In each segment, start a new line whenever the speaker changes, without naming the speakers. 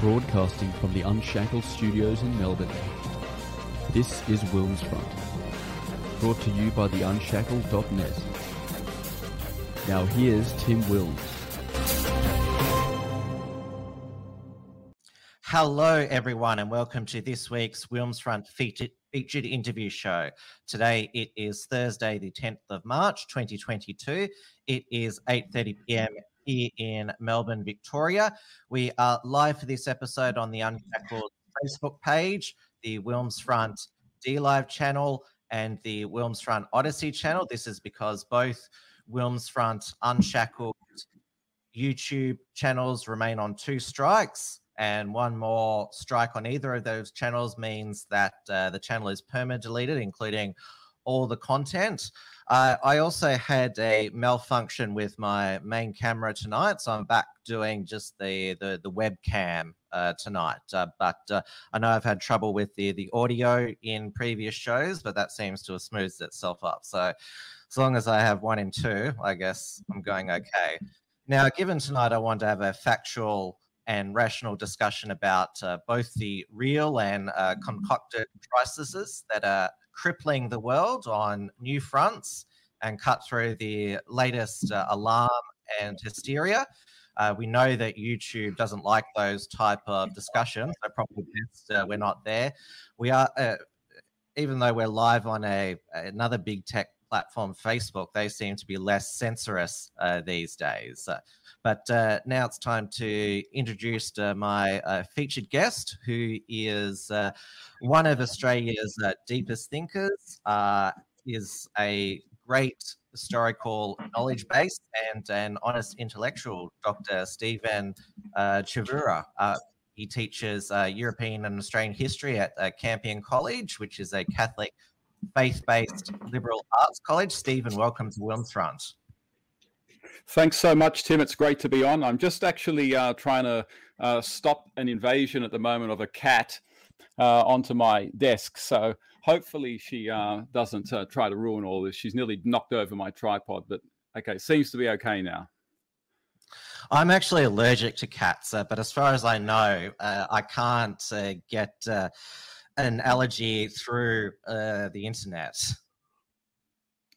broadcasting from the Unshackled Studios in Melbourne. This is Wilms Front, brought to you by the Unshackled.net. Now here's Tim Wilms.
Hello, everyone, and welcome to this week's Wilms Front featured, featured interview show. Today it is Thursday, the 10th of March, 2022. It is 8:30 p.m. here in Melbourne, Victoria. We are live for this episode on the Unshackled Facebook page, the Wilms Front D Live channel, and the Wilms Front Odysee channel. This is because both Wilms Front Unshackled YouTube channels remain on two strikes and one more strike on either of those channels means that uh, the channel is perma deleted, including all the content. Uh, I also had a malfunction with my main camera tonight, so I'm back doing just the the, the webcam uh, tonight. Uh, but uh, I know I've had trouble with the the audio in previous shows, but that seems to have smoothed itself up. So as long as I have one in two, I guess I'm going okay. Now, given tonight, I want to have a factual and rational discussion about uh, both the real and uh, concocted crises that are crippling the world on new fronts and cut through the latest uh, alarm and hysteria. Uh, we know that YouTube doesn't like those type of discussions, so probably best uh, we're not there. We are, uh, even though we're live on a another big tech platform, Facebook, they seem to be less censorious these days. But uh, now it's time to introduce uh, my uh, featured guest, who is uh, one of Australia's uh, deepest thinkers, uh, is a great historical knowledge base and an honest intellectual, Dr. Stephen Chavura. he teaches European and Australian history at Campion College, which is a Catholic faith-based liberal arts college. Stephen, welcome to Wilmsfront.
Thanks so much, Tim. It's great to be on. I'm just actually uh, trying to uh, stop an invasion at the moment of a cat uh, onto my desk. So hopefully she uh, doesn't uh, try to ruin all this. She's nearly knocked over my tripod, but okay, seems to be okay now.
I'm actually allergic to cats, uh, but as far as I know, I can't get an allergy through the internet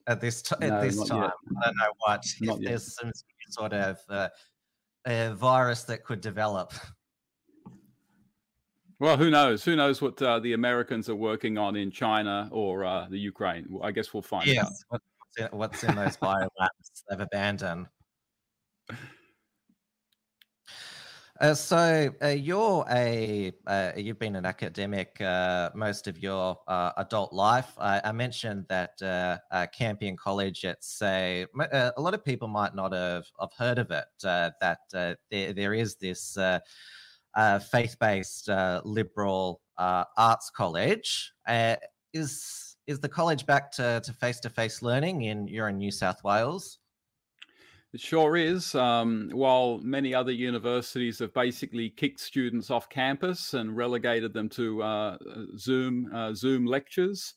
at this t- no, at this time. Yet. I don't know what not if yet. there's some sort of uh, a virus that could develop.
Well, who knows? Who knows what uh, the Americans are working on in China or uh, the Ukraine? I guess we'll find
yes.
out.
What's in, what's in those biolabs they've abandoned? Uh, so uh, you're a uh, you've been an academic uh, most of your uh, adult life. I, I mentioned that uh, Campion College. It's a a lot of people might not have, have heard of it. that there there is this faith-based liberal arts college. is is the college back to face to face learning in you're in New South Wales?
It sure is. Um, while many other universities have basically kicked students off campus and relegated them to uh, Zoom uh, Zoom lectures,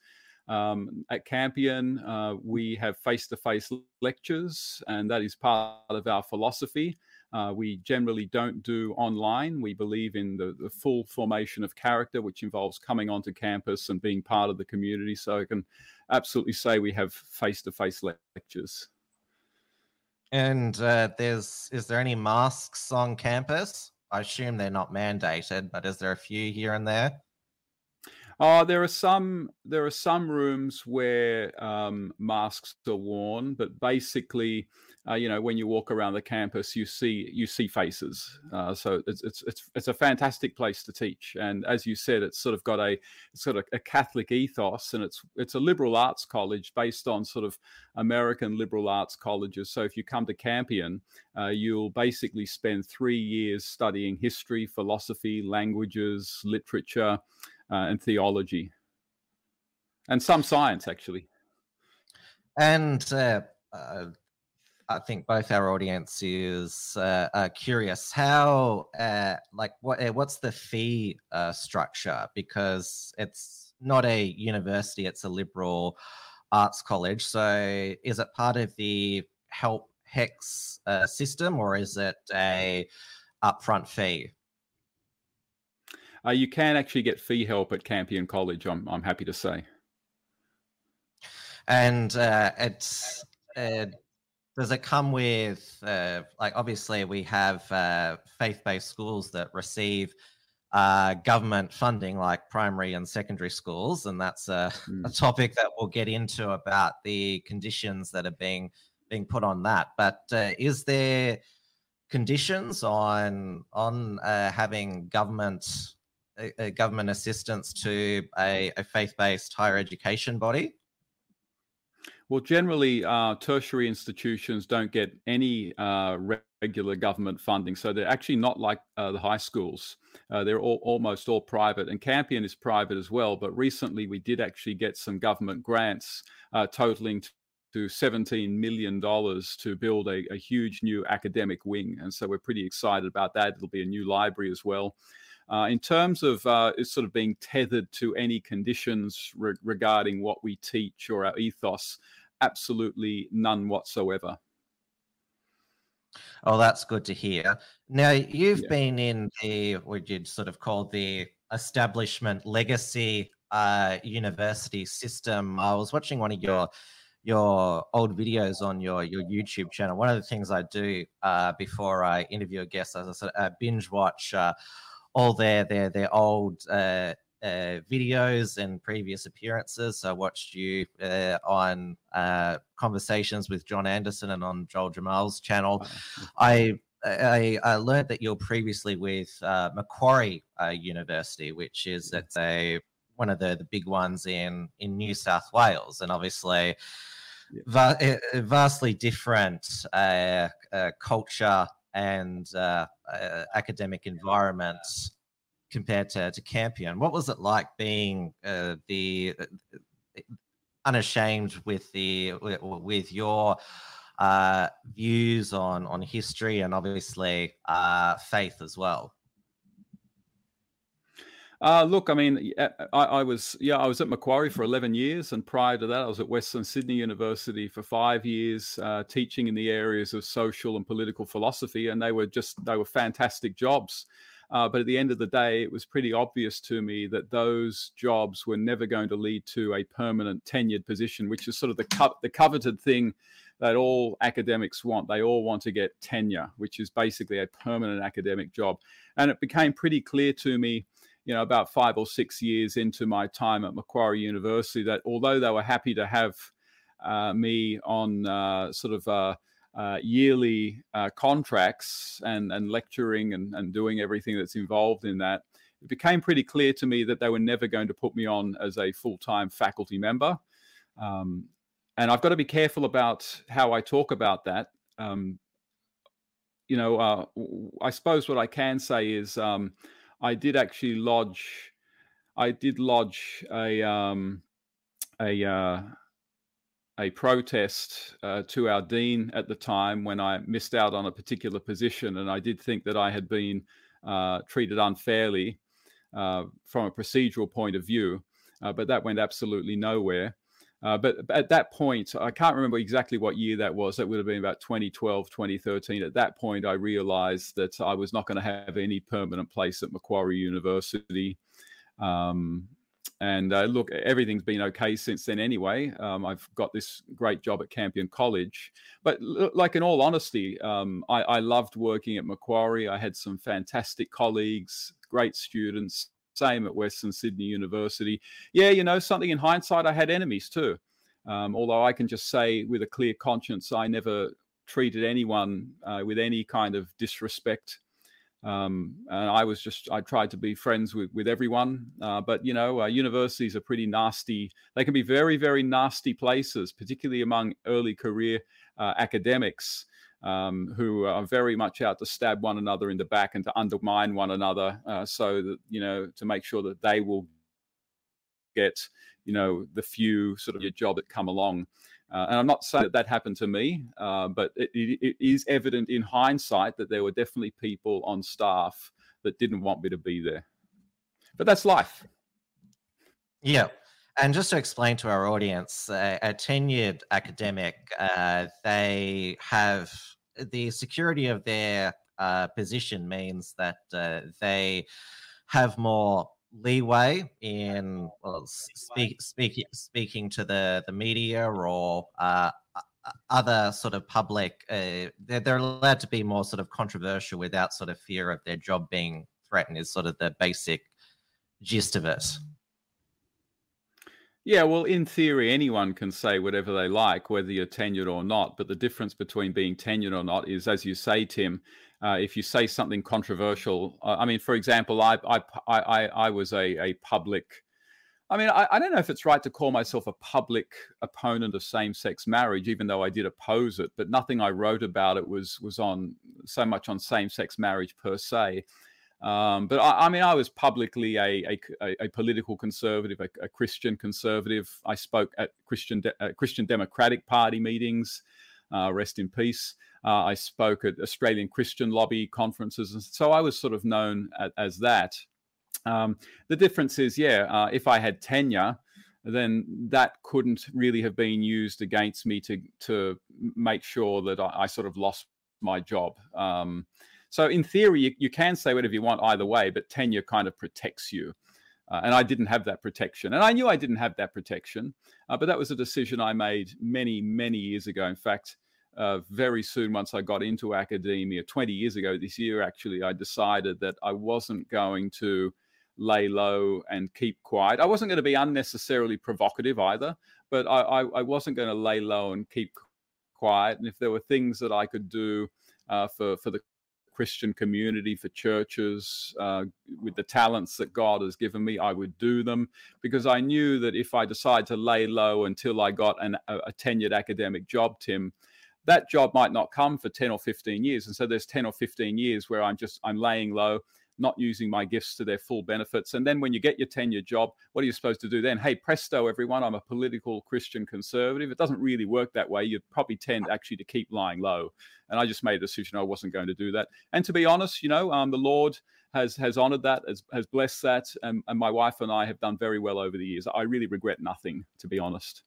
um, at Campion uh, we have face-to-face lectures, and that is part of our philosophy. Uh, we generally don't do online. We believe in the, the, full formation of character, which involves coming onto campus and being part of the community. So I can absolutely say we have face-to-face lectures.
And uh, there's is there any masks on campus? I assume they're not mandated, but is there a few here and there?
Uh, there are some there are some rooms where um, masks are worn, but basically uh, you know, when you walk around the campus, you see you see faces. Uh, so it's, it's it's it's a fantastic place to teach. And as you said, it's sort of got a sort of a Catholic ethos, and it's it's a liberal arts college based on sort of American liberal arts colleges. So if you come to Campion, uh, you'll basically spend three years studying history, philosophy, languages, literature, uh, and theology, and some science actually.
And uh, uh, I think both our audience is uh, uh, curious how, uh, like, what uh, what's the fee uh, structure? Because it's not a university; it's a liberal arts college. So, is it part of the Help HECS uh, system, or is it a upfront fee?
uh, you can actually get fee help at Campion College. I'm I'm happy to say.
And uh, it's uh, does it come with uh, like obviously we have uh, faith-based schools that receive uh, government funding like primary and secondary schools and that's a, mm. a, topic that we'll get into about the conditions that are being being put on that but uh, is there conditions on on uh, having government government assistance to a, a faith-based higher education body
well, generally, uh, tertiary institutions don't get any uh, regular government funding, so they're actually not like uh, the high schools. Uh, they're all, almost all private, and Campion is private as well. But recently, we did actually get some government grants uh, totaling to $17 million to build a, a, huge new academic wing. And so we're pretty excited about that. It'll be a new library as well. Uh, in terms of uh, sort of being tethered to any conditions re- regarding what we teach or our ethos, absolutely none whatsoever.
Oh, that's good to hear. Now, you've yeah. been in the, what you'd sort of call the establishment legacy uh, university system. I was watching one of your your old videos on your your YouTube channel. One of the things I do uh, before I interview a guest, as I said, uh, binge watch uh, all their their their old uh, uh, videos and previous appearances. So I watched you uh, on uh, conversations with John Anderson and on Joel Jammal's channel. I, I, I learned that you're previously with uh, Macquarie uh, University, which is it's a one of the, the big ones in in New South Wales, and obviously. Va- eh, vastly different uh, culture and academic environments compared to, to Campion. What was it like being uh, the uh, unashamed with the with your uh, views on on history and obviously uh, faith as well?
Uh, look, I mean, I, I, was yeah, I was at Macquarie for eleven years, and prior to that, I was at Western Sydney University for five years, uh, teaching in the areas of social and political philosophy, and they were just they were fantastic jobs. Uh, but at the end of the day, it was pretty obvious to me that those jobs were never going to lead to a permanent tenured position, which is sort of the, co- the coveted thing that all academics want. They all want to get tenure, which is basically a permanent academic job. And it became pretty clear to me, you know, about five or six years into my time at Macquarie University, that although they were happy to have uh, me on uh, sort of uh, uh, yearly uh, contracts and, and lecturing and, and doing everything that's involved in that, it became pretty clear to me that they were never going to put me on as a full time faculty member. Um, and I've got to be careful about how I talk about that. Um, you know, uh, I suppose what I can say is um, I did actually lodge, I did lodge a um, a uh, a protest uh, to our dean at the time when I missed out on a particular position, and I did think that I had been uh, treated unfairly uh, from a procedural point of view, uh, but that went absolutely nowhere. Uh, but at that point, I can't remember exactly what year that was. That would have been about 2012, 2013. At that point, I realized that I was not going to have any permanent place at Macquarie University. Um, and uh, look, everything's been okay since then anyway. Um, I've got this great job at Campion College. But like in all honesty, um, I, I, loved working at Macquarie. I had some fantastic colleagues, great students. Same at Western Sydney University. Yeah, you know, something in hindsight, I had enemies too. Um, although I can just say with a clear conscience, I never treated anyone uh, with any kind of disrespect um, and I was just I tried to be friends with with everyone. Uh, but you know, uh, universities are pretty nasty. They can be very very nasty places, particularly among early career uh, academics. Um, who are very much out to stab one another in the back and to undermine one another, uh, so that you know to make sure that they will get you know the few sort of your job that come along. Uh, and I'm not saying that that happened to me, uh, but it, it, it is evident in hindsight that there were definitely people on staff that didn't want me to be there. But that's life.
Yeah. And just to explain to our audience, uh, a tenured academic, uh, they have the security of their uh, position means that uh, they have more leeway in well, speak, speak, speaking to the, the media or uh, other sort of public, uh, they're, they're allowed to be more sort of controversial without sort of fear of their job being threatened, is sort of the basic gist of it.
Yeah, well, in theory, anyone can say whatever they like, whether you're tenured or not. But the difference between being tenured or not is, as you say, Tim, uh, if you say something controversial. Uh, I mean, for example, I I I, I was a, a public. I mean, I, I, don't know if it's right to call myself a public opponent of same-sex marriage, even though I did oppose it. But nothing I wrote about it was was on so much on same-sex marriage per se. Um, but I, I, mean, I was publicly a, a, a political conservative, a, a, Christian conservative. I spoke at Christian De- uh, Christian Democratic Party meetings. Uh, rest in peace. Uh, I spoke at Australian Christian lobby conferences, and so I was sort of known as, as that. Um, the difference is, yeah, uh, if I had tenure, then that couldn't really have been used against me to to make sure that I, I sort of lost my job. Um, so in theory, you, you, can say whatever you want either way, but tenure kind of protects you. Uh, and I didn't have that protection. And I knew I didn't have that protection, uh, but that was a decision I made many, many years ago. In fact, uh, very soon, once I got into academia, 20 years ago this year, actually, I decided that I wasn't going to lay low and keep quiet. I wasn't going to be unnecessarily provocative either, but I, I, I wasn't going to lay low and keep quiet. And if there were things that I could do uh, for, for the Christian community, for churches, uh, with the talents that God has given me, I would do them because I knew that if I decide to lay low until I got an, a, a tenured academic job, Tim, that job might not come for 10 or 15 years. And so there's 10 or 15 years where I'm just, I'm laying low not using my gifts to their full benefits. And then when you get your tenure job, what are you supposed to do then? Hey, presto, everyone, I'm a political Christian conservative. It doesn't really work that way. You'd probably tend actually to keep lying low. And I just made a decision I wasn't going to do that. And to be honest, you know, um, the Lord has has honored that, has, has blessed that. And, and my wife and I have done very well over the years. I really regret nothing, to be honest.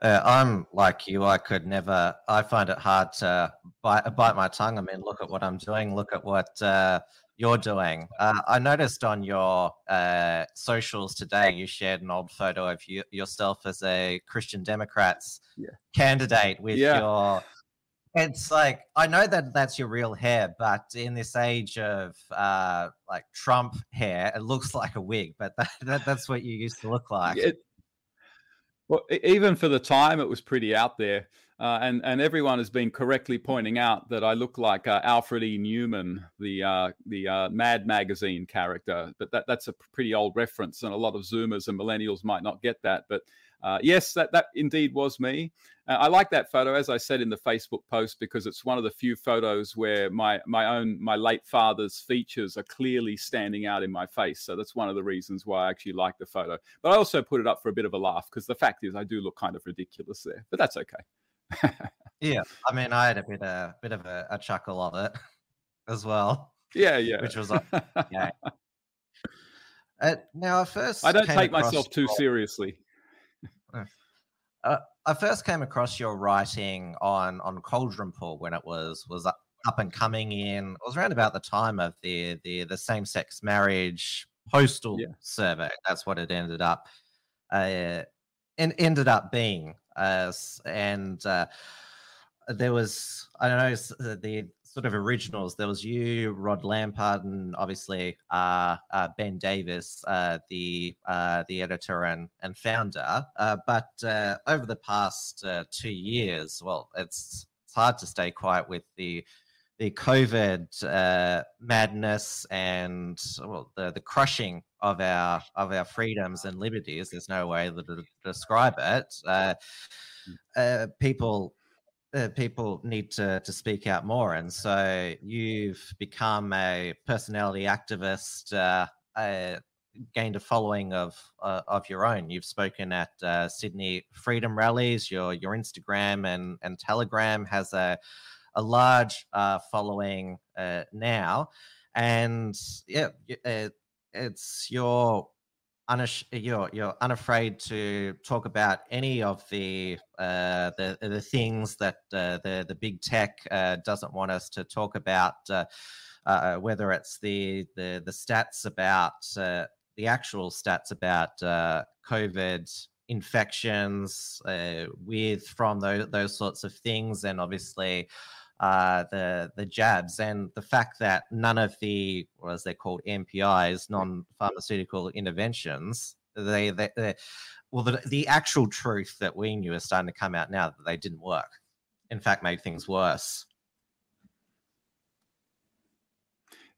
Uh, I'm like you. I could never. I find it hard to bite, bite my tongue. I mean, look at what I'm doing. Look at what uh, you're doing. Uh, I noticed on your uh, socials today, you shared an old photo of you, yourself as a Christian Democrats yeah. candidate with yeah. your. It's like I know that that's your real hair, but in this age of uh, like Trump hair, it looks like a wig. But that, that that's what you used to look like.
It, well, even for the time, it was pretty out there. Uh, and and everyone has been correctly pointing out that I look like uh, Alfred E. Neuman, the uh, the uh, Mad Magazine character. But that that's a pretty old reference, and a lot of Zoomers and Millennials might not get that. But uh, yes, that, that indeed was me. Uh, I like that photo, as I said in the Facebook post, because it's one of the few photos where my my own my late father's features are clearly standing out in my face. So that's one of the reasons why I actually like the photo. But I also put it up for a bit of a laugh because the fact is I do look kind of ridiculous there, but that's okay.
yeah, I mean, I had a bit a bit of a, a chuckle of it as well.
Yeah, yeah,
which was like, yeah. Uh, now, first,
I don't take myself too seriously.
Uh, I first came across your writing on on Cauldron Pool when it was was up, up and coming in. It was around about the time of the the the same sex marriage postal yeah. survey. That's what it ended up uh, and ended up being. Uh, and uh, there was I don't know the sort of originals. There was you, Rod Lampard, and obviously uh, uh, Ben Davis, uh, the uh, the editor and and founder. Uh, but uh, over the past two years, well, it's it's hard to stay quiet with the the COVID madness and well, the the crushing of our of our freedoms and liberties. There's no way to describe it. Hmm. people uh, people need to to speak out more, and so you've become a personality activist, uh, gained a following of uh, of your own. You've spoken at uh, Sydney Freedom rallies. Your your Instagram and and Telegram has a a large uh, following now, and yeah, it's your you're you're unafraid to talk about any of the uh, the the things that uh, the the big tech uh, doesn't want us to talk about, uh, uh, whether it's the the the stats about uh, the actual stats about COVID infections with from those those sorts of things, and obviously uh, the the jabs and the fact that none of the what as they're called NPIs, non-pharmaceutical interventions, they, they, well the, the actual truth that we knew is starting to come out now that they didn't work. In fact, made things worse.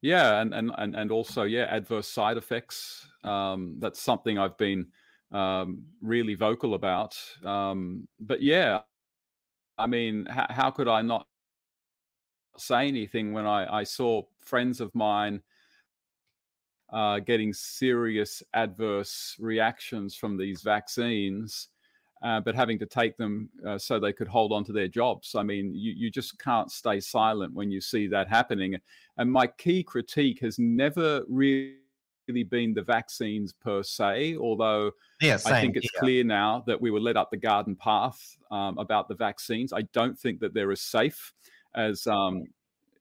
Yeah, and and and, and also yeah, adverse side effects. Um, that's something I've been um, really vocal about. Um, but yeah, I mean, how could I not say anything when I, I saw friends of mine uh, getting serious adverse reactions from these vaccines, uh, but having to take them uh, so they could hold on to their jobs. I mean, you, you just can't stay silent when you see that happening. And my key critique has never really been the vaccines per se, although yeah, I think it's yeah. clear now that we were led up the garden path um, about the vaccines. I don't think that they're as safe as um,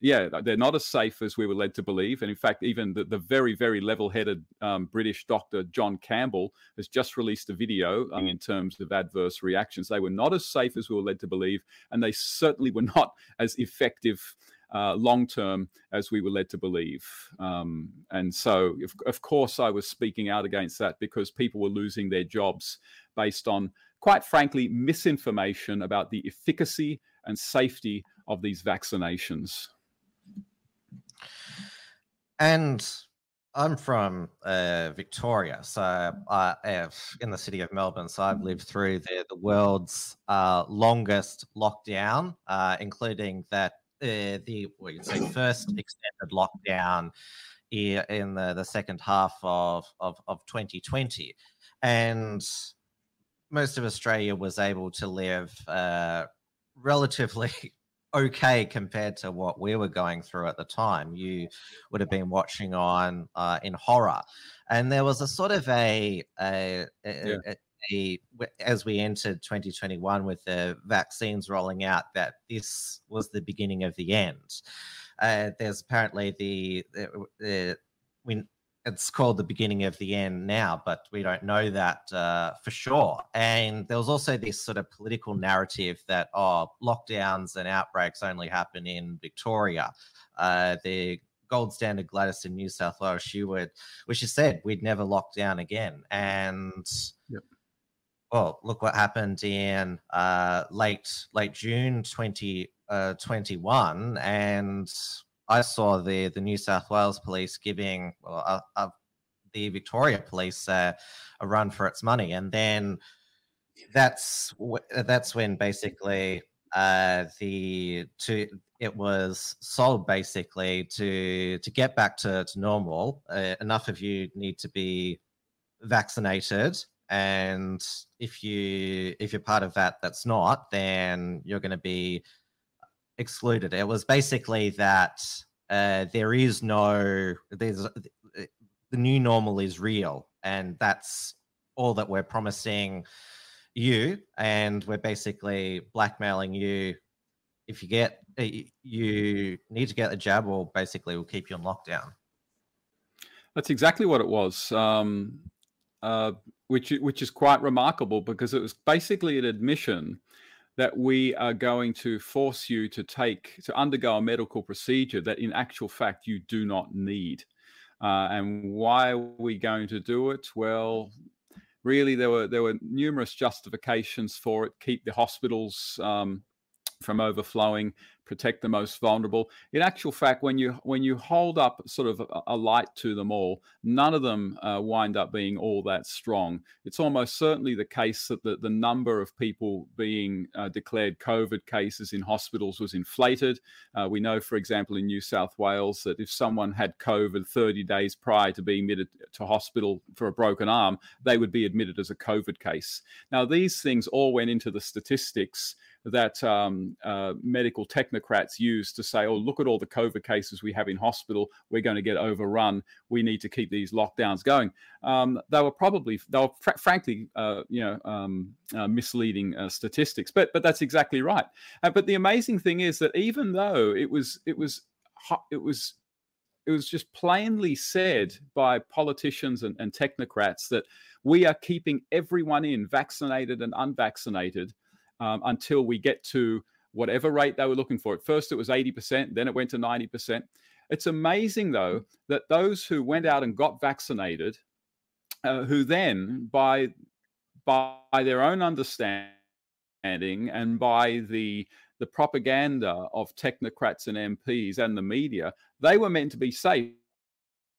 yeah, they're not as safe as we were led to believe. And in fact, even the, the very, very level headed um, British doctor, John Campbell, has just released a video um, in terms of adverse reactions. They were not as safe as we were led to believe, and they certainly were not as effective. Uh, long term, as we were led to believe. Um, and so, of course, I was speaking out against that because people were losing their jobs based on, quite frankly, misinformation about the efficacy and safety of these vaccinations.
And I'm from uh, Victoria, so I have in the city of Melbourne. So I've lived through the, the world's uh, longest lockdown, uh, including that uh, the what you say first extended lockdown in the, the second half of, of, of 2020, and most of Australia was able to live uh, relatively okay compared to what we were going through at the time. You would have been watching on uh, in horror, and there was a sort of a, a, a, yeah. a, as we entered 2021 with the vaccines rolling out that this was the beginning of the end. Uh, there's apparently the, the, the we it's called the beginning of the end now, but we don't know that uh, for sure. And there was also this sort of political narrative that oh, lockdowns and outbreaks only happen in Victoria. Uh, the gold standard Gladys in New South Wales, she would, well, she said we'd never lock down again. And yep. well, look what happened in uh, late late June 2021, uh, and I saw the the New South Wales Police giving well, the Victoria Police uh, a run for its money, and then that's that's when basically uh, the to it was sold basically to to get back to, to normal. Uh, enough of you need to be vaccinated, and if you if you're part of that, that's not, then you're going to be excluded. It was basically that uh, there is no there's uh, the new normal is real, and that's all that we're promising you, and we're basically blackmailing you. If you get uh, you need to get a jab, or basically we'll keep you on lockdown.
That's exactly what it was. Um, uh, which which is quite remarkable because it was basically an admission that we are going to force you to take to undergo a medical procedure that in actual fact you do not need. Uh, and why are we going to do it? Well really there were there were numerous justifications for it. Keep the hospitals um, from overflowing protect the most vulnerable. In actual fact, when you when you hold up sort of a, a light to them all, none of them uh, wind up being all that strong. It's almost certainly the case that the, the number of people being uh, declared COVID cases in hospitals was inflated. Uh, we know, for example, in New South Wales, that if someone had COVID 30 days prior to being admitted to hospital for a broken arm, they would be admitted as a COVID case. Now, these things all went into the statistics that um, uh, medical technocrats use to say, oh, look at all the COVID cases we have in hospital. We're going to get overrun. We need to keep these lockdowns going. Um, they were probably, they were fr- frankly, uh, you know, um, uh, misleading uh, statistics. But but that's exactly right. Uh, but the amazing thing is that even though it was it was it was it was just plainly said by politicians and, and technocrats that we are keeping everyone in, vaccinated and unvaccinated, um, until we get to whatever rate they were looking for. At first, it was 80%, then it went to 90%. It's amazing, though, that those who went out and got vaccinated, uh, who then, by by their own understanding and by the the propaganda of technocrats and MPs and the media, they were meant to be safe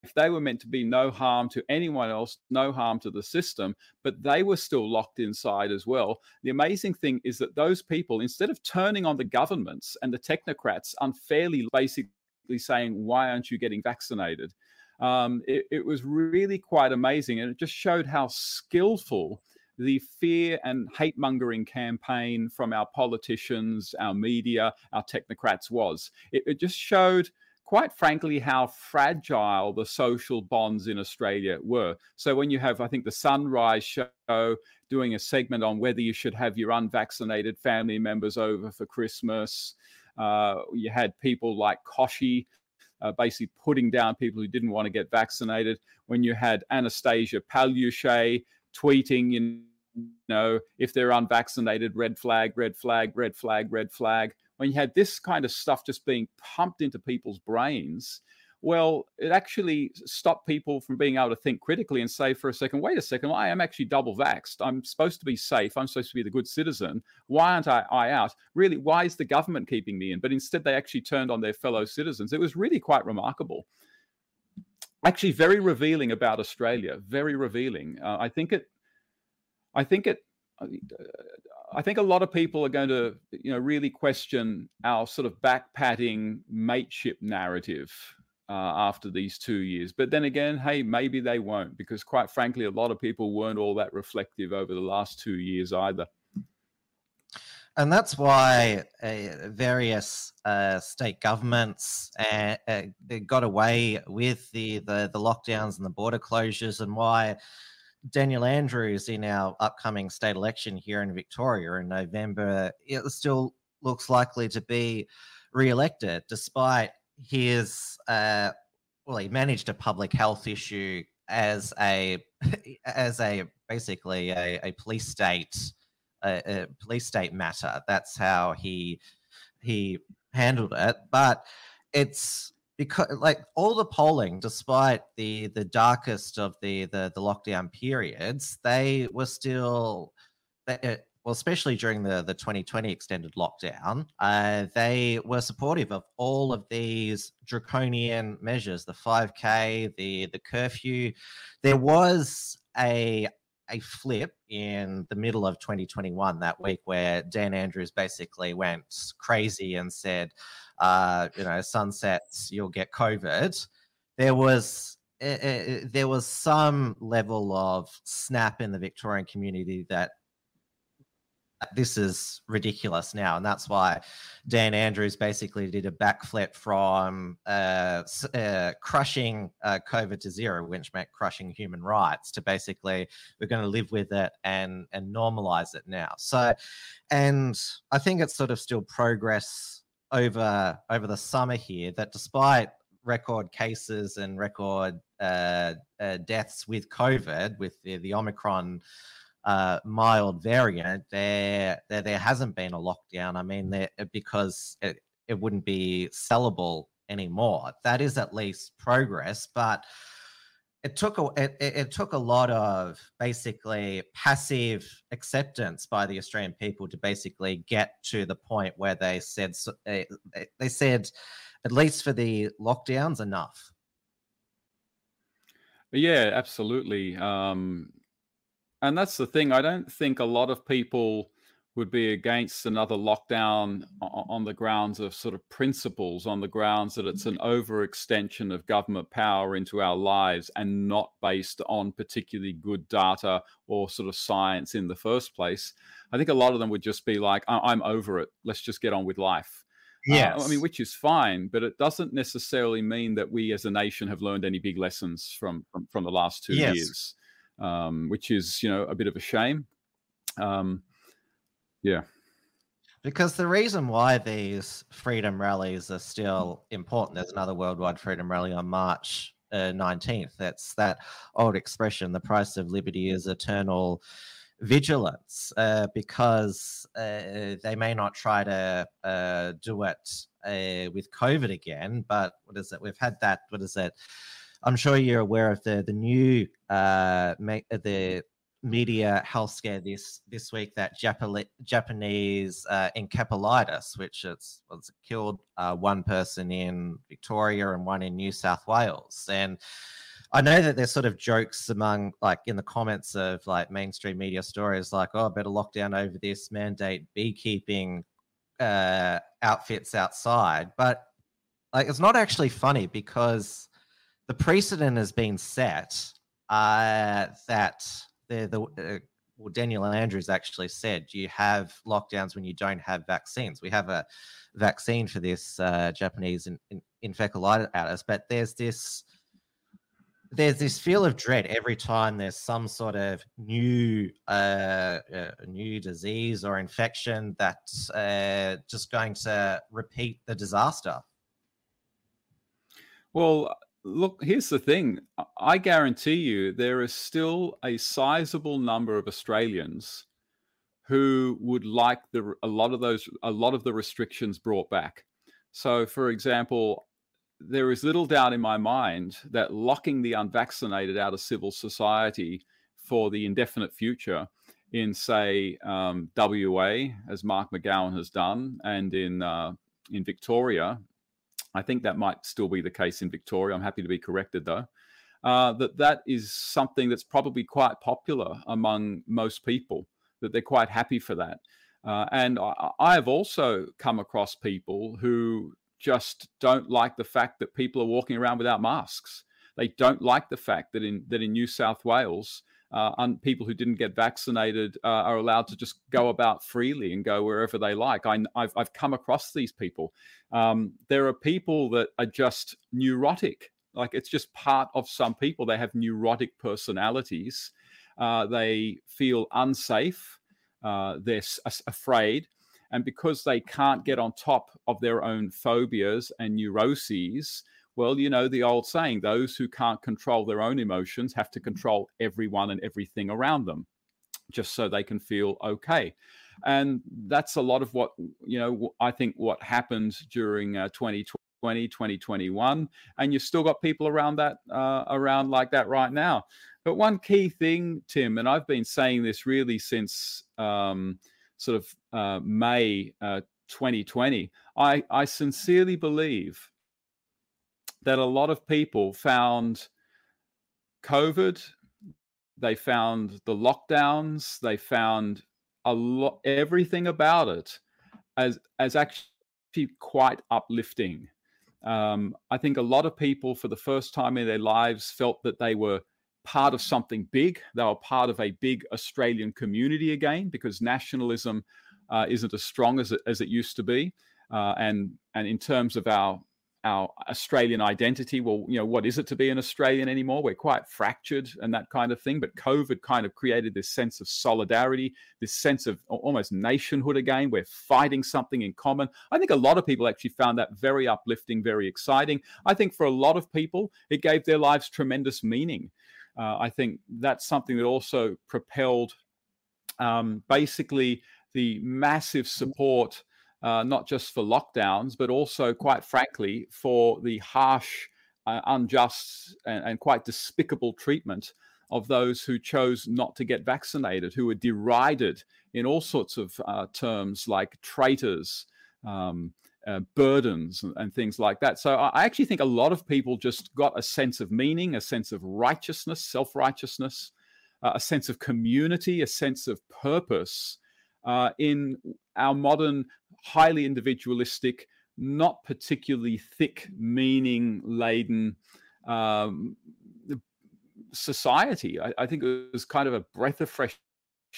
if they were meant to be no harm to anyone else, no harm to the system, but they were still locked inside as well. The amazing thing is that those people, instead of turning on the governments and the technocrats unfairly, basically saying, Why aren't you getting vaccinated? Um, it, it was really quite amazing. And it just showed how skillful the fear and hate mongering campaign from our politicians, our media, our technocrats was. It, it just showed quite frankly, how fragile the social bonds in Australia were. So when you have, I think, the Sunrise show doing a segment on whether you should have your unvaccinated family members over for Christmas, uh, you had people like Kochie. Uh, basically putting down people who didn't want to get vaccinated. When you had Annastacia Palaszczuk tweeting, you know, if they're unvaccinated, red flag, red flag, red flag, red flag when you had this kind of stuff just being pumped into people's brains, well, it actually stopped people from being able to think critically and say for a second, wait a second, I am actually double vaxxed. I'm supposed to be safe. I'm supposed to be the good citizen. Why aren't I, I out? Really, why is the government keeping me in? But instead, they actually turned on their fellow citizens. It was really quite remarkable. Actually, very revealing about Australia. Very revealing. Uh, I think it. I think it. I think a lot of people are going to, you know, really question our sort of backpatting mateship narrative uh, after these two years. But then again, hey, maybe they won't, because quite frankly, a lot of people weren't all that reflective over the last two years either.
And that's why uh, various uh, state governments uh, uh got away with the, the the lockdowns and the border closures, and why Daniel Andrews in our upcoming state election here in Victoria in November, it still looks likely to be re-elected, despite his uh, well, he managed a public health issue as a as a basically a, a police state a, a police state matter. That's how he he handled it, but it's because like all the polling despite the the darkest of the the, the lockdown periods they were still uh, well especially during the the 2020 extended lockdown uh, they were supportive of all of these draconian measures the 5k the the curfew. There was a a flip in the middle of 2021 that week where Dan Andrews basically went crazy and said uh, you know, sunsets, you'll get COVID. There was uh, there was some level of snap in the Victorian community that this is ridiculous now, and that's why Dan Andrews basically did a backflip from uh, uh, crushing uh, COVID to zero, which meant crushing human rights, to basically we're going to live with it and and normalize it now. So, and I think it's sort of still progress over over the summer here that despite record cases and record uh, uh, deaths with COVID, with the, the Omicron uh, mild variant, there, there there hasn't been a lockdown. I mean, there, because it, it wouldn't be sellable anymore. That is at least progress, but it took a it, it took a lot of basically passive acceptance by the Australian people to basically get to the point where they said they, they said at least for the lockdowns enough.
Yeah, absolutely. Um, and that's the thing. I don't think a lot of people would be against another lockdown on the grounds of sort of principles, on the grounds that it's an overextension of government power into our lives and not based on particularly good data or sort of science in the first place. I think a lot of them would just be like, I'm over it. Let's just get on with life.
Yeah,
uh, I mean, which is fine, but it doesn't necessarily mean that we as a nation have learned any big lessons from from, from the last two yes. years, um, which is you know a bit of a shame. Um, yeah.
Because the reason why these freedom rallies are still important, there's another worldwide freedom rally on March uh, 19th. That's that old expression the price of liberty is eternal vigilance, uh, because uh, they may not try to uh, do it uh, with COVID again, but what is it? We've had that, what is it? I'm sure you're aware of the the new uh, the media health scare this this week that Japanese Japanese uh, encephalitis, which it's was killed uh, one person in Victoria and one in New South Wales, and I know that there's sort of jokes among like in the comments of like mainstream media stories, like oh, better lockdown over this mandate beekeeping uh, outfits outside, but like it's not actually funny because the precedent has been set uh, that the the uh, well, Daniel Andrews actually said you have lockdowns when you don't have vaccines. We have a vaccine for this uh, Japanese in, in, encephalitis, but there's this there's this feel of dread every time there's some sort of new uh, uh, new disease or infection that's uh, just going to repeat the disaster.
Well, Look, here's the thing. I guarantee you there is still a sizable number of Australians who would like the a lot of those a lot of the restrictions brought back. So, for example, there is little doubt in my mind that locking the unvaccinated out of civil society for the indefinite future in, say, um, WA, as Mark McGowan has done, and in uh, in Victoria, I think that might still be the case in Victoria. I'm happy to be corrected though. Uh, that that is something that's probably quite popular among most people. That they're quite happy for that. Uh, and I, I have also come across people who just don't like the fact that people are walking around without masks. They don't like the fact that in that in New South Wales, uh, un- people who didn't get vaccinated uh, are allowed to just go about freely and go wherever they like. I, have I've come across these people. Um, there are people that are just neurotic. Like it's just part of some people. They have neurotic personalities. Uh, they feel unsafe. Uh, they're s- afraid. And because they can't get on top of their own phobias and neuroses, well, you know, the old saying those who can't control their own emotions have to control everyone and everything around them just so they can feel okay. And that's a lot of what, you know, I think what happened during uh, 2020, 2021. And you've still got people around that, uh, around like that right now. But one key thing, Tim, and I've been saying this really since um, sort of uh, May 2020, uh, I, I sincerely believe that a lot of people found COVID, they found the lockdowns, they found a lot everything about it as as actually quite uplifting. Um, I think a lot of people, for the first time in their lives, felt that they were part of something big. They were part of a big Australian community again, because nationalism uh, isn't as strong as it, as it used to be. Uh, and and in terms of our our Australian identity. Well, you know, what is it to be an Australian anymore? We're quite fractured and that kind of thing. But COVID kind of created this sense of solidarity, this sense of almost nationhood again. We're fighting something in common. I think a lot of people actually found that very uplifting, very exciting. I think for a lot of people, it gave their lives tremendous meaning. Uh, I think that's something that also propelled um, basically the massive support uh, not just for lockdowns, but also, quite frankly, for the harsh, uh, unjust, and, and, quite despicable treatment of those who chose not to get vaccinated, who were derided in all sorts of uh, terms like traitors. Um, uh, burdens and, and, things like that. So I actually think a lot of people just got a sense of meaning, a sense of righteousness, self righteousness, uh, a sense of community, a sense of purpose uh, in our modern, highly individualistic, not particularly thick, meaning laden um, society. I, I, think it was kind of a breath of fresh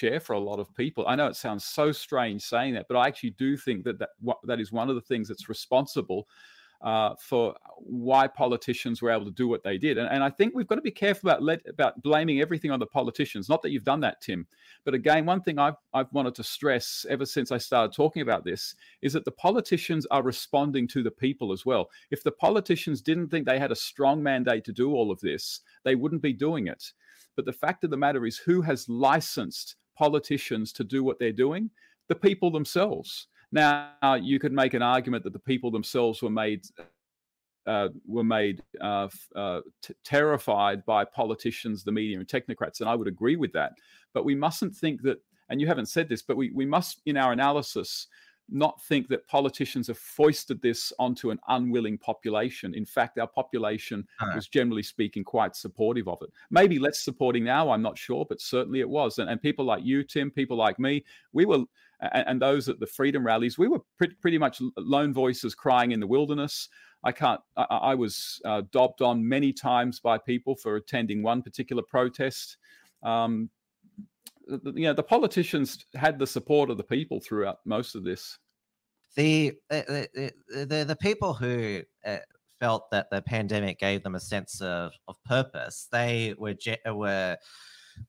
air for a lot of people. I know it sounds so strange saying that, but I actually do think that that, that is one of the things that's responsible uh, for why politicians were able to do what they did. And, and I think we've got to be careful about let, about blaming everything on the politicians. Not that you've done that, Tim, but again, one thing I've I've wanted to stress ever since I started talking about this is that the politicians are responding to the people as well. If the politicians didn't think they had a strong mandate to do all of this, they wouldn't be doing it. But the fact of the matter is, who has licensed politicians to do what they're doing? The people themselves. Now, you could make an argument that the people themselves were made uh, were made uh, uh, t- terrified by politicians, the media, and technocrats, and I would agree with that. But we mustn't think that, and you haven't said this, but we we must, in our analysis, not think that politicians have foisted this onto an unwilling population. In fact, our population uh-huh. was generally speaking quite supportive of it. Maybe less supporting now, I'm not sure, but certainly it was. And, and people like you, Tim, people like me, we were, and, and those at the freedom rallies, we were pretty, pretty much lone voices crying in the wilderness. I can't, I, I was uh, dobbed on many times by people for attending one particular protest. Um, you know the politicians had the support of the people throughout most of this
the the the, the people who uh, felt that the pandemic gave them a sense of, of purpose they were were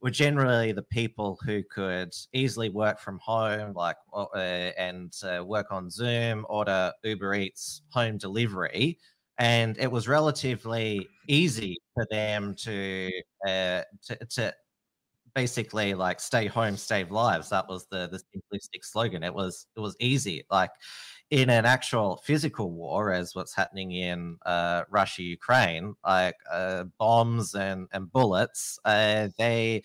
were generally the people who could easily work from home like uh, and uh, work on zoom order uber eats home delivery and it was relatively easy for them to uh, to, to basically like stay home, save lives. That was the the simplistic slogan. It was it was easy. Like in an actual physical war, as what's happening in uh, Russia, Ukraine, like uh, bombs and and bullets, uh, they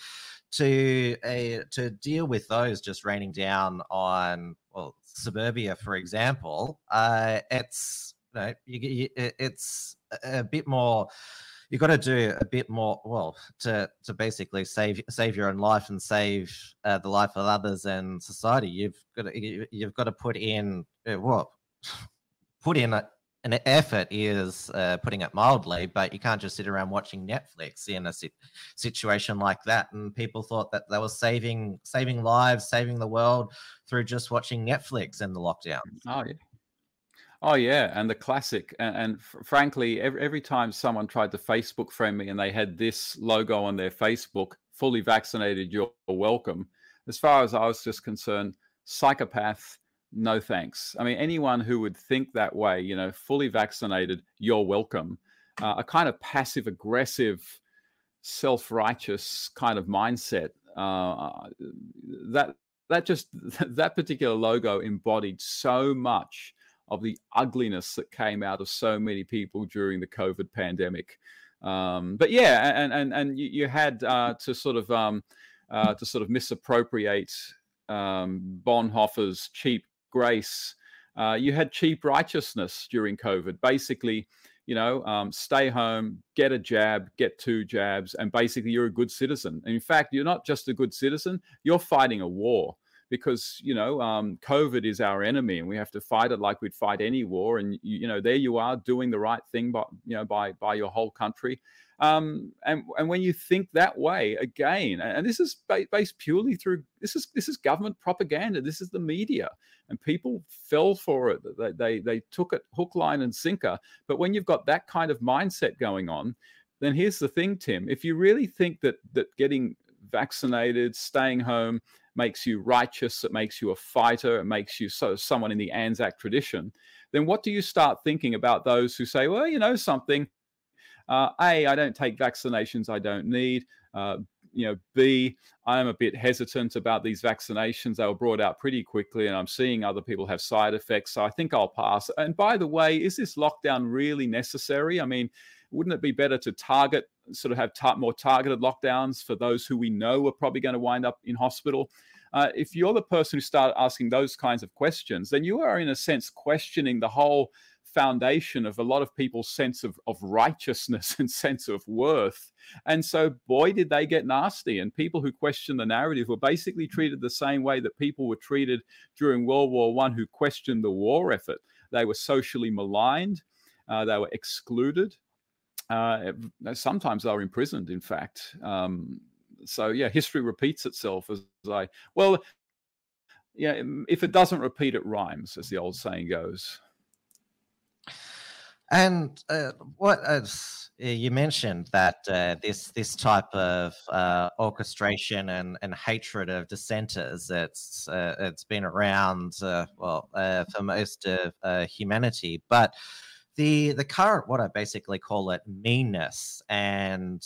to uh, to deal with those just raining down on well suburbia, for example. Uh, it's you know, you, you, it's a bit more you've got to do a bit more well to to basically save save your own life and save uh, the life of others and society. You've got to you've got to put in uh, well put in a, an effort is uh, putting it mildly but you can't just sit around watching netflix in a si- situation like that. And people thought that they were saving saving lives saving the world through just watching netflix in the lockdown.
Oh yeah Oh yeah, and the classic, and, and frankly, every, every time someone tried to Facebook friend me and they had this logo on their Facebook, fully vaccinated, you're welcome. As far as I was just concerned, psychopath, no thanks. I mean, anyone who would think that way, you know, fully vaccinated, you're welcome. Uh, a kind of passive aggressive, self righteous kind of mindset. Uh, that that just that particular logo embodied so much of the ugliness that came out of so many people during the COVID pandemic. Um, but yeah, and and and you, you had uh, to sort of um, uh, to sort of misappropriate um, Bonhoeffer's cheap grace. Uh, you had cheap righteousness during COVID. Basically, you know, um, stay home, get a jab, get two jabs, and basically you're a good citizen. And in fact, you're not just a good citizen; you're fighting a war because you know um, COVID is our enemy, and we have to fight it like we'd fight any war. And you, you know, there you are doing the right thing, by you know, by by your whole country. Um, and and when you think that way again, and this is based purely through this is this is government propaganda. This is the media, and people fell for it. They they they took it hook, line, and sinker. But when you've got that kind of mindset going on, then here's the thing, Tim. If you really think that that getting vaccinated, staying home makes you righteous, it makes you a fighter, it makes you so someone in the Anzac tradition, then what do you start thinking about those who say, well, you know something, uh, A, I don't take vaccinations I don't need. Uh, you know, B, I am a bit hesitant about these vaccinations. They were brought out pretty quickly, and I'm seeing other people have side effects. So I think I'll pass. And by the way, is this lockdown really necessary? I mean, wouldn't it be better to target, sort of have more targeted lockdowns for those who we know are probably going to wind up in hospital? Uh, if you're the person who start asking those kinds of questions, then you are in a sense questioning the whole foundation of a lot of people's sense of, of righteousness and sense of worth. And so, boy, did they get nasty. And people who questioned the narrative were basically treated the same way that people were treated during World War One who questioned the war effort. They were socially maligned, uh, they were excluded. Uh, sometimes they imprisoned, in fact. Um, so yeah, history repeats itself as I well, yeah. If it doesn't repeat, it rhymes, as the old saying goes.
And uh, what as you mentioned that uh, this this type of uh, orchestration and, and hatred of dissenters it's uh, it's been around uh, well uh, for most of humanity, but the the current what I basically call it meanness and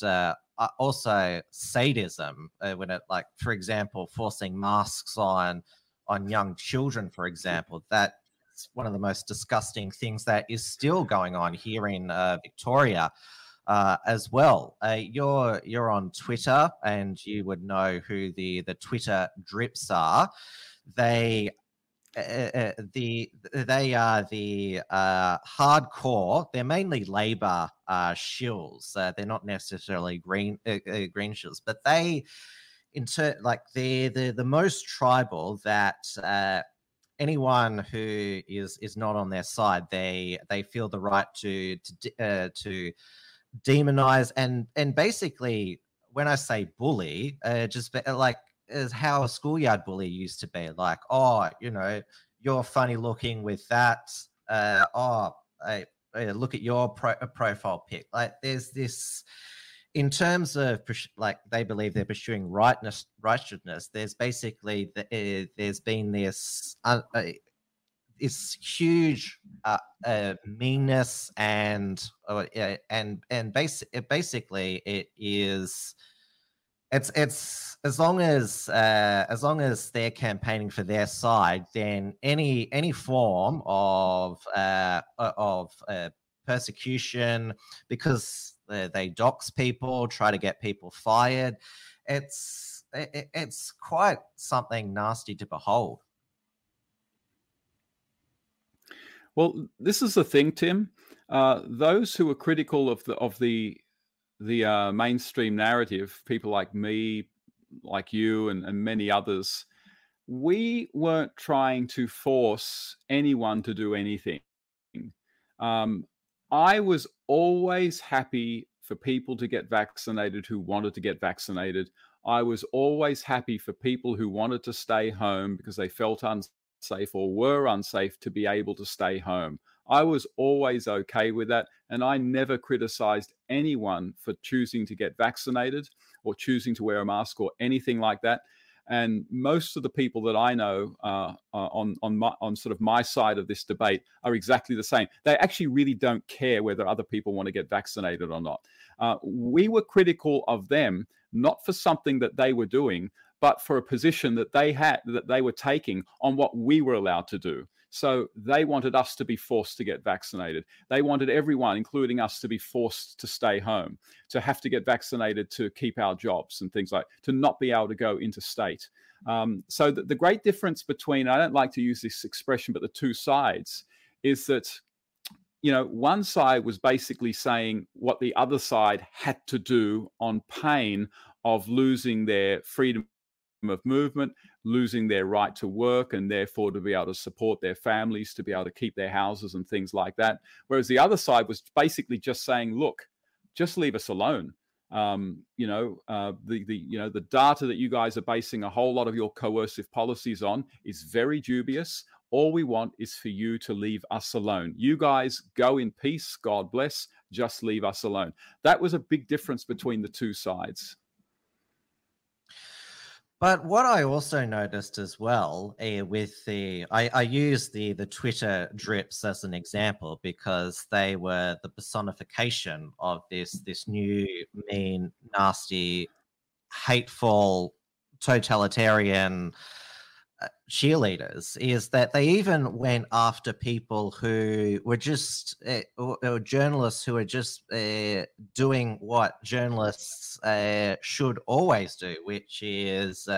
also sadism when it like for example forcing masks on on young children for example that it's one of the most disgusting things that is still going on here in uh, Victoria. Uh, as well. Uh, you're you're on Twitter, and you would know who the the Twitter drips are. They uh, uh the they are the uh, hardcore. They're mainly Labor uh, shills. they're not necessarily green green shills, but they, in like they're the the most tribal that anyone who is is not on their side, they they feel the right to to uh, to demonize and and basically when I say bully, uh, just uh, like is how a schoolyard bully used to be. Like, oh, you know, you're funny looking with that. Uh, oh, I, I look at your pro- uh, profile pic. Like, there's this in terms of like they believe they're pursuing rightness righteousness there's basically the, uh, there's been this uh, uh, this huge uh, uh, meanness and uh, and and basic, basically it is it's it's as long as uh, as long as they're campaigning for their side then any any form of uh, of uh, persecution because they, they dox people, try to get people fired. It's it, it's quite something nasty to behold.
Well, this is the thing, Tim. Uh, those who are critical of the of the the uh, mainstream narrative, people like me, like you, and, and many others, we weren't trying to force anyone to do anything. Um, I was always happy for people to get vaccinated who wanted to get vaccinated. I was always happy for people who wanted to stay home because they felt unsafe or were unsafe to be able to stay home. I was always okay with that. And I never criticized anyone for choosing to get vaccinated or choosing to wear a mask or anything like that. And most of the people that I know uh, on on my, on sort of my side of this debate are exactly the same. They actually really don't care whether other people want to get vaccinated or not. Uh, we were critical of them not for something that they were doing, but for a position that they had that they were taking on what we were allowed to do. So they wanted us to be forced to get vaccinated. They wanted everyone, including us, to be forced to stay home, to have to get vaccinated to keep our jobs and things like to not be able to go interstate. Um, so the, the great difference between I don't like to use this expression, but the two sides is that you know, one side was basically saying what the other side had to do on pain of losing their freedom of movement, losing their right to work, and therefore to be able to support their families, to be able to keep their houses and things like that. Whereas the other side was basically just saying, look, just leave us alone. Um, you know, uh, the the you know the data that you guys are basing a whole lot of your coercive policies on is very dubious. All we want is for you to leave us alone. You guys go in peace. God bless. Just leave us alone. That was a big difference between the two sides.
But what I also noticed as well uh, with the, I, I use the the Twitter drips as an example because they were the personification of this this new mean, nasty, hateful, totalitarian cheerleaders is that they even went after people who were just uh, or, or journalists who are just uh, doing what journalists uh, should always do, which is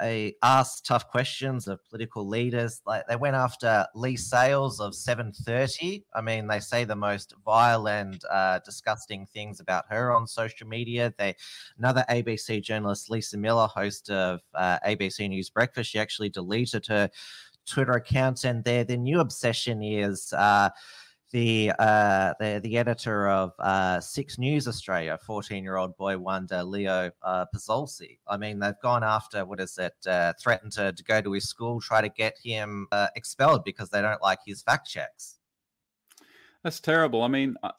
they asked tough questions of political leaders. Like they went after Leigh Sales of 730. I mean, they say the most vile and uh, disgusting things about her on social media. They another ABC journalist, Lisa Millar, host of uh, ABC News Breakfast, she actually deleted her Twitter account, and their their new obsession is. Uh, the uh, the the editor of uh, Six News Australia, fourteen year old boy wonder Leo uh. I mean, they've gone after what is it? Uh, threatened to, to go to his school, try to get him uh, expelled because they don't like his fact checks.
That's terrible. I mean, I,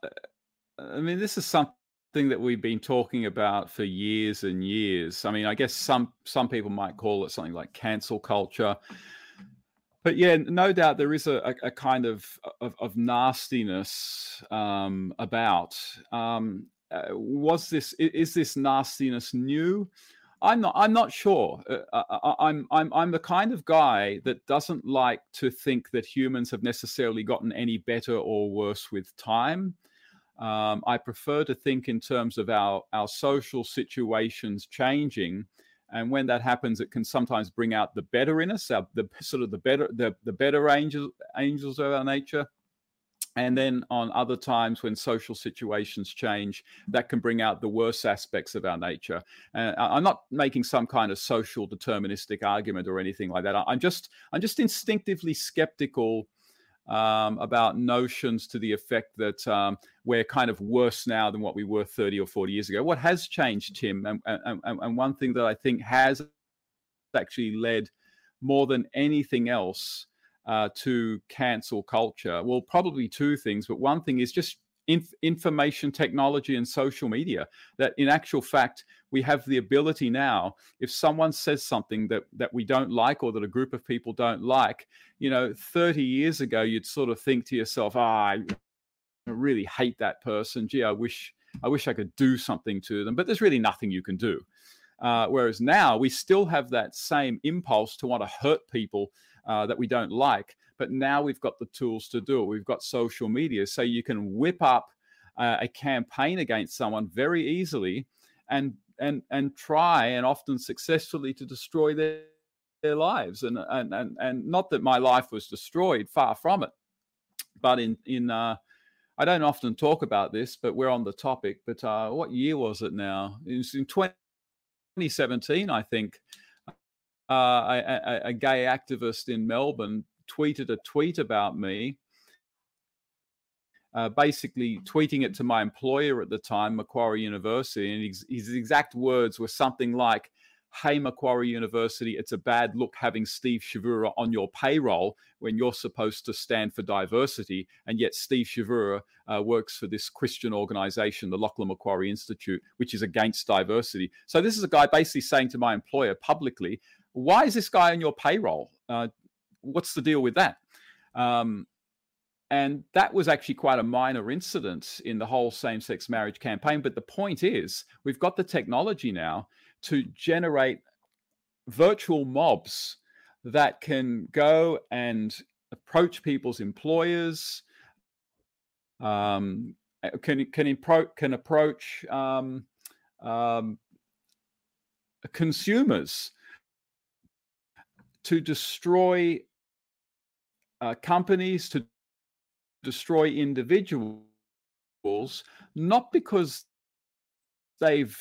I mean, this is something that we've been talking about for years and years. I mean, I guess some some people might call it something like cancel culture but yeah, no doubt there is a, a, kind of, of, of nastiness um, about. Um, uh, was this is this nastiness new? I'm not. I'm not sure. Uh, I, uh, uh, I'm. I'm. I'm the kind of guy that doesn't like to think that humans have necessarily gotten any better or worse with time. Um, I prefer to think in terms of our our social situations changing and when that happens it can sometimes bring out the better in us our, the sort of the better the, the better angels angels of our nature. And then on other times when social situations change that can bring out the worst aspects of our nature. Uh, i'm not making some kind of social deterministic argument or anything like that. I'm just i'm just instinctively skeptical um, about notions to the effect that um, we're kind of worse now than what we were 30 or 40 years ago. What has changed, Tim? And, and, and one thing that I think has actually led more than anything else uh, to cancel culture. Well, probably two things, but one thing is just inf- information technology and social media. That in actual fact, we have the ability now, if someone says something that, that we don't like or that a group of people don't like, you know, 30 years ago, you'd sort of think to yourself, ah, I really hate that person. Gee, I wish I wish I could do something to them, but there's really nothing you can do. Uh, whereas now we still have that same impulse to want to hurt people uh, that we don't like, but now we've got the tools to do it. We've got social media, so you can whip up uh, a campaign against someone very easily, and and and try and often successfully to destroy their their lives. And and and and not that my life was destroyed, far from it, but in in uh, I don't often talk about this, but we're on the topic. But uh, what year was it now? It was in 2017, I think. Uh, a, a, a, gay activist in Melbourne tweeted a tweet about me, uh, basically tweeting it to my employer at the time, Macquarie University, and his, his exact words were something like, hey, Macquarie University, it's a bad look having Steve Chavura on your payroll when you're supposed to stand for diversity. And yet, Steve Chavura uh, works for this Christian organization, the Lachlan Macquarie Institute, which is against diversity. So, this is a guy basically saying to my employer publicly, why is this guy on your payroll? Uh, what's the deal with that? Um, and that was actually quite a minor incident in the whole same sex marriage campaign. But the point is, we've got the technology now to generate virtual mobs that can go and approach people's employers, um, can can impro- can approach um, um, consumers to destroy uh, companies, to destroy individuals, not because they've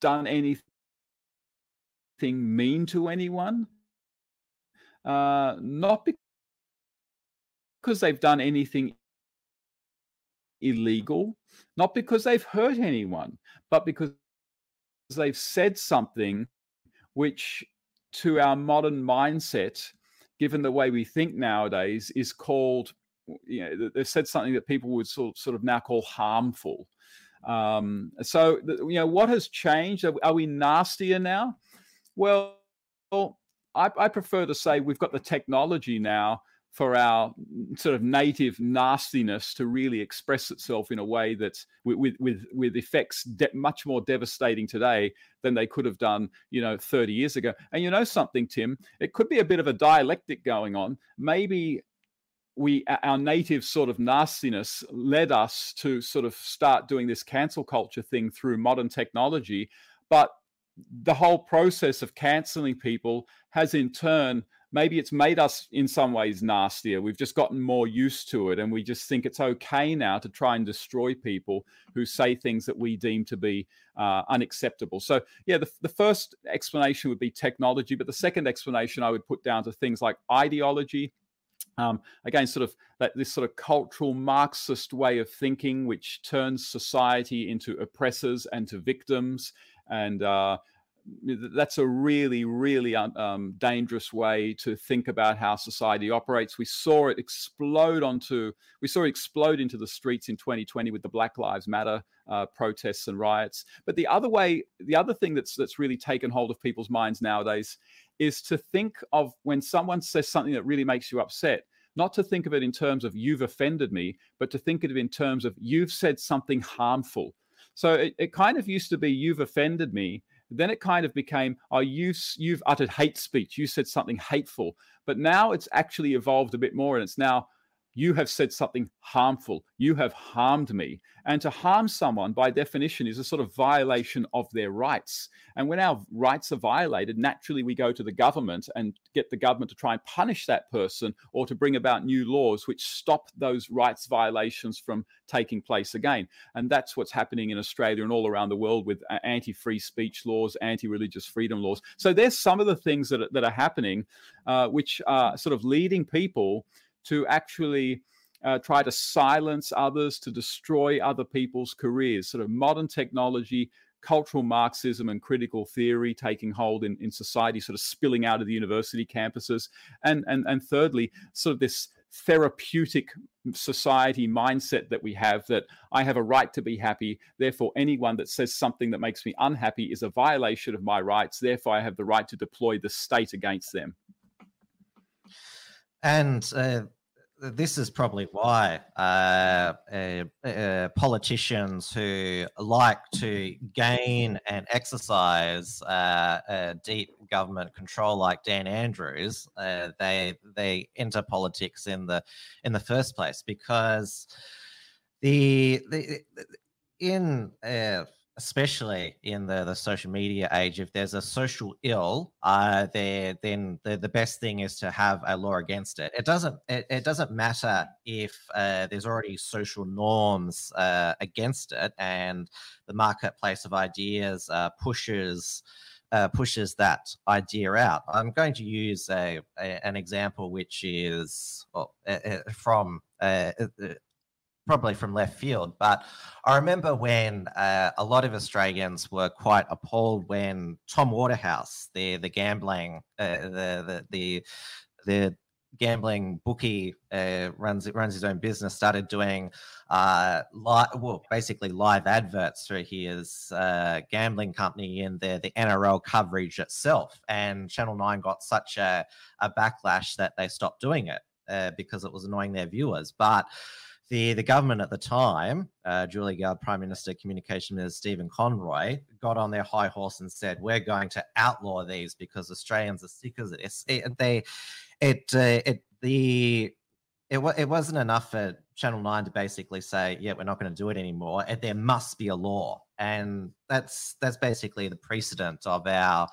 done anything mean to anyone, uh, not because they've done anything illegal, not because they've hurt anyone, but because they've said something which, to our modern mindset, given the way we think nowadays, is called, you know, they've said something that people would sort, sort of now call harmful. Um, so, you know, what has changed? Are, are we nastier now? Well, I, I prefer to say we've got the technology now for our sort of native nastiness to really express itself in a way that's with with with effects de- much more devastating today than they could have done you know 30 years ago. And you know something tim? It could be a bit of a dialectic going on. Maybe we our native sort of nastiness led us to sort of start doing this cancel culture thing through modern technology but the whole process of canceling people has in turn maybe it's made us in some ways nastier. We've just gotten more used to it, and we just think it's okay now to try and destroy people who say things that we deem to be uh, unacceptable. So, yeah, the, the first explanation would be technology, but the second explanation I would put down to things like ideology. Um, again, sort of that this sort of cultural Marxist way of thinking, which turns society into oppressors and to victims, and uh, that's a really, really um, dangerous way to think about how society operates. We saw it explode onto, we saw it explode into the streets in 2020 with the Black Lives Matter uh, protests and riots. But the other way, the other thing that's that's really taken hold of people's minds nowadays is to think of when someone says something that really makes you upset. Not to think of it in terms of you've offended me, but to think of it in terms of you've said something harmful. So it, it kind of used to be you've offended me, then it kind of became, oh, you've, you've uttered hate speech. You said something hateful. But now it's actually evolved a bit more and it's now, you have said something harmful. You have harmed me. And to harm someone, by definition, is a sort of violation of their rights. And when our rights are violated, naturally we go to the government and get the government to try and punish that person or to bring about new laws which stop those rights violations from taking place again. And that's what's happening in Australia and all around the world with uh, anti free speech laws, anti religious freedom laws. So there's some of the things that are, that are happening, uh, which are sort of leading people to actually uh, try to silence others, to destroy other people's careers. Sort of modern technology, cultural Marxism, and critical theory taking hold in, in society, sort of spilling out of the university campuses. And, and, and thirdly, sort of this therapeutic society mindset that we have that I have a right to be happy. Therefore, anyone that says something that makes me unhappy is a violation of my rights. Therefore, I have the right to deploy the state against them.
And uh, this is probably why uh, uh, uh, politicians who like to gain and exercise uh, deep government control, like Dan Andrews, uh, they they enter politics in the in the first place because the the in uh, especially in the, the social media age, if there's a social ill, uh, there then the, the best thing is to have a law against it. It doesn't it, it doesn't matter if uh, there's already social norms uh, against it, and the marketplace of ideas uh, pushes. Uh, pushes that idea out. I'm going to use a, a an example which is well, uh, from probably from left field, but I remember when uh, a lot of Australians were quite appalled when Tom Waterhouse, the the gambling, uh, the, the the the gambling bookie uh, runs runs his own business, started doing uh, live, well, basically live adverts through his uh, gambling company in the the NRL coverage itself, and Channel Nine got such a, a backlash that they stopped doing it uh, because it was annoying their viewers, but the, the government at the time, uh, Julia Gillard, Prime Minister, Communication Minister Stephen Conroy, got on their high horse and said, "We're going to outlaw these because Australians are sick of this." It, they, it, uh, it, the, it, it wasn't enough for Channel Nine to basically say, "Yeah, we're not going to do it anymore." There must be a law, and that's that's basically the precedent of our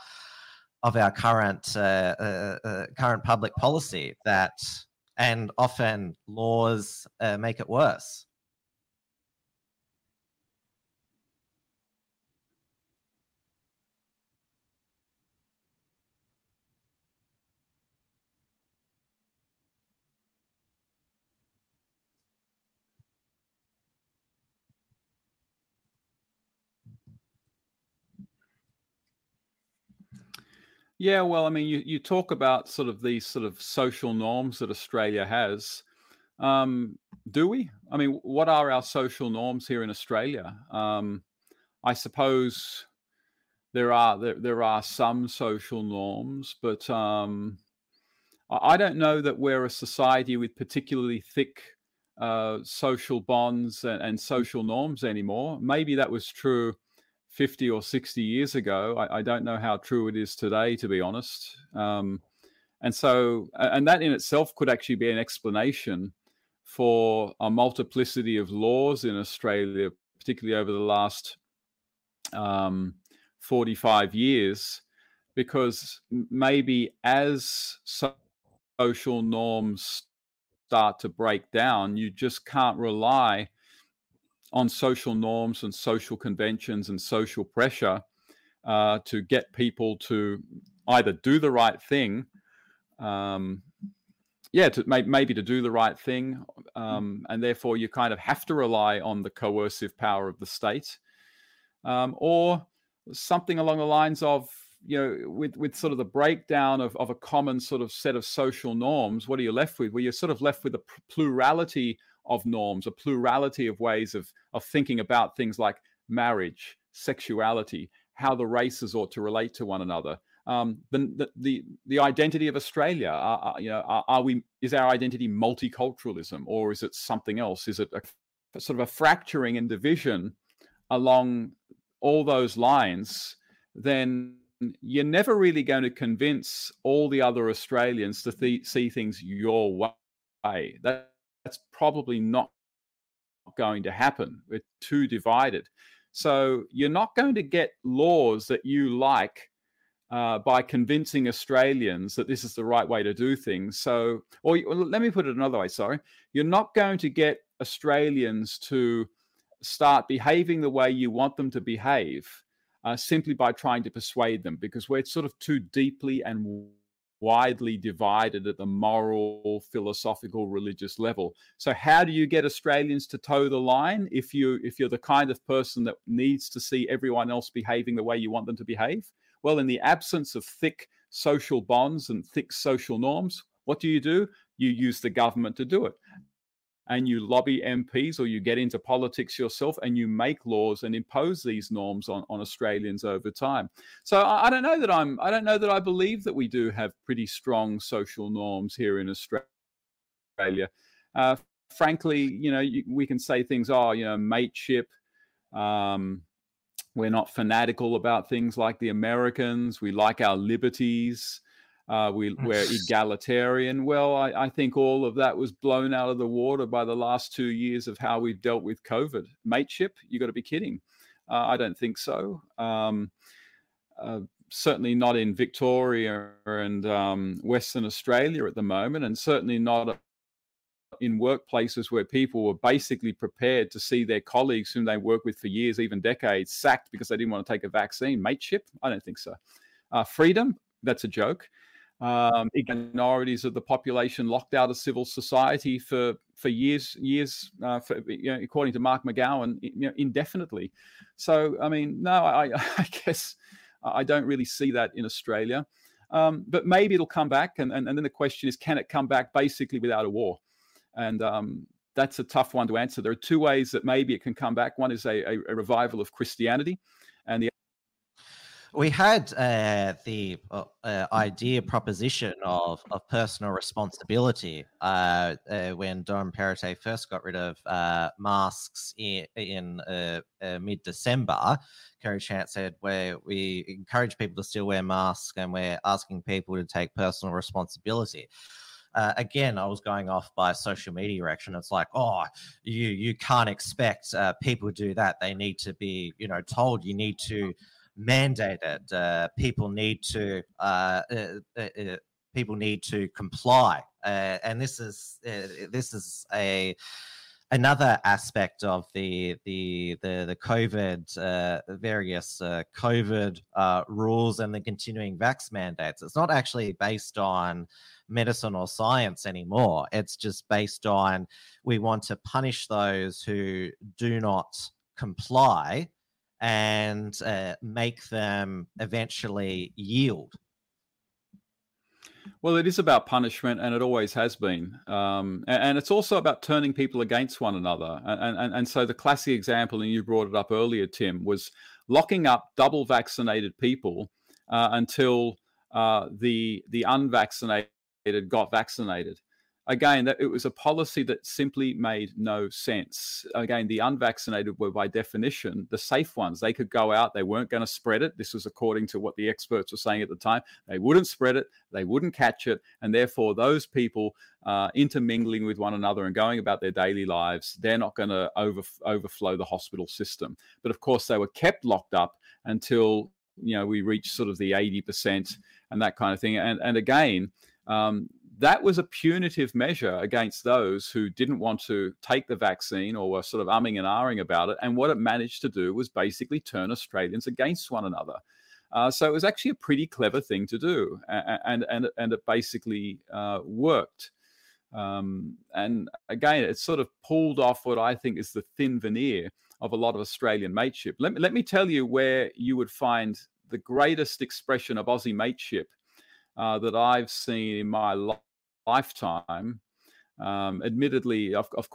of our current uh, uh, uh current public policy that and often laws uh, make it worse.
Yeah, well, I mean, you, you talk about sort of these sort of social norms that Australia has. Um, do we? I mean, what are our social norms here in Australia? Um, I suppose there are there, there are some social norms, but um, I don't know that we're a society with particularly thick uh, social bonds and, and social norms anymore. Maybe that was true 50 or 60 years ago. I, I, don't know how true it is today, to be honest. Um, and so, and that in itself could actually be an explanation for a multiplicity of laws in Australia, particularly over the last um, 45 years because maybe as social norms start to break down, you just can't rely on social norms and social conventions and social pressure uh, to get people to either do the right thing, um, yeah, to may, maybe to do the right thing, um, and therefore you kind of have to rely on the coercive power of the state, um, or something along the lines of you know with with sort of the breakdown of, of a common sort of set of social norms what are you left with? Well you're sort of left with a plurality of norms a plurality of ways of of thinking about things like marriage sexuality how the races ought to relate to one another um, the, the the identity of Australia. Are, are, you know, are, are, we is our identity multiculturalism or is it something else? Is it a, a sort of a fracturing and division along all those lines? Then you're never really going to convince all the other Australians to th- see things your way. That, that's probably not going to happen. We're too divided. So you're not going to get laws that you like uh, by convincing Australians that this is the right way to do things. So, or, let me put it another way. Sorry, you're not going to get Australians to start behaving the way you want them to behave uh, simply by trying to persuade them, because we're sort of too deeply and widely divided at the moral, philosophical, religious level. So how do you get Australians to toe the line if you if you're the kind of person that needs to see everyone else behaving the way you want them to behave? Well, in the absence of thick social bonds and thick social norms, what do you do? You use the government to do it. And you lobby MPs or you get into politics yourself and you make laws and impose these norms on, on Australians over time. So I, I don't know that I'm I don't know that I believe that we do have pretty strong social norms here in Australia. Uh, frankly, you know, you, we can say things, oh, you know, mateship, um, we're not fanatical about things like the Americans. We like our liberties. Uh, we, we're egalitarian. Well, I, I, think all of that was blown out of the water by the last two years of how we've dealt with COVID. Mateship, you got to be kidding. Uh, I don't think so. Um, uh, certainly not in Victoria and um, Western Australia at the moment, and certainly not in workplaces where people were basically prepared to see their colleagues whom they worked with for years, even decades, sacked because they didn't want to take a vaccine. Mateship? I don't think so. Uh, freedom? That's a joke. Um, minorities of the population locked out of civil society for for years, years, uh, for, you know, according to Mark McGowan, you know, indefinitely. So, I mean, no, I, I guess I don't really see that in Australia. Um, but maybe it'll come back, and, and, and then the question is, can it come back basically without a war? And um, that's a tough one to answer. There are two ways that maybe it can come back. One is a, a, a revival of Christianity, and the
we had uh, the uh, uh, idea proposition of, of personal responsibility uh, uh, when Dom Perrottet first got rid of uh, masks in, in mid December. Kerry Chant said, where we encourage people to still wear masks and we're asking people to take personal responsibility uh, again, I was going off by social media reaction. It's like, oh, you you can't expect uh, people to do that. They need to be, you know, told. You need to mandate it. Uh, people need to uh, uh, uh, people need to comply. and this is this is a another aspect of the the the, the COVID uh, various uh, COVID uh, rules and the continuing vax mandates. It's not actually based on medicine or science anymore. It's just based on we want to punish those who do not comply and uh, make them eventually yield.
Well, it is about punishment, and it always has been. Um, and, and, it's also about turning people against one another. And, and, and so the classic example, and you brought it up earlier, Tim, was locking up double vaccinated people uh, until uh, the the unvaccinated got vaccinated. Again, that it was a policy that simply made no sense. Again, the unvaccinated were by definition the safe ones. They could go out, they weren't going to spread it. This was according to what the experts were saying at the time. They wouldn't spread it, they wouldn't catch it, and therefore those people uh, intermingling with one another and going about their daily lives, they're not going to over, overflow the hospital system. But of course, they were kept locked up until you know we reached sort of the 80% and that kind of thing. And and again, um, that was a punitive measure against those who didn't want to take the vaccine or were sort of umming and ahhing about it. And what it managed to do was basically turn Australians against one another. Uh, so it was actually a pretty clever thing to do, and and and it basically uh, worked. Um, and again, it sort of pulled off what I think is the thin veneer of a lot of Australian mateship. Let me, let me tell you where you would find the greatest expression of Aussie mateship uh, that I've seen in my li- lifetime. Um, admittedly, of, of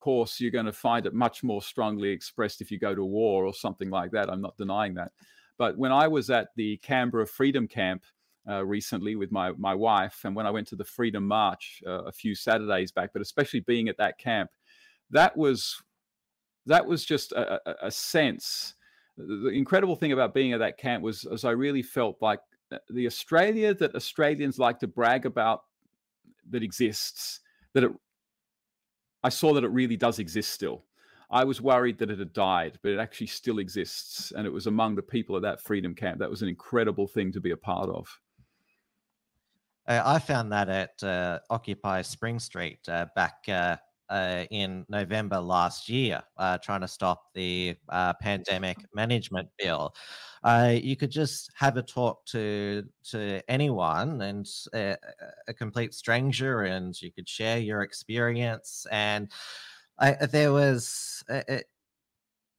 course, you're going to find it much more strongly expressed if you go to war or something like that. I'm not denying that. But when I was at the Canberra Freedom Camp uh, recently with my my wife, and when I went to the Freedom March uh, a few Saturdays back, but especially being at that camp, that was that was just a, a, a sense. The incredible thing about being at that camp was, as I really felt like the Australia that Australians like to brag about that exists, that it, I saw that it really does exist still. I was worried that it had died, but it actually still exists. And it was among the people at that freedom camp. That was an incredible thing to be a part of.
Uh, I found that at uh, Occupy Spring Street uh, back uh, uh, in November last year, uh, trying to stop the uh, pandemic management bill. you could just have a talk to to anyone and a complete stranger, and you could share your experience and I, there was it,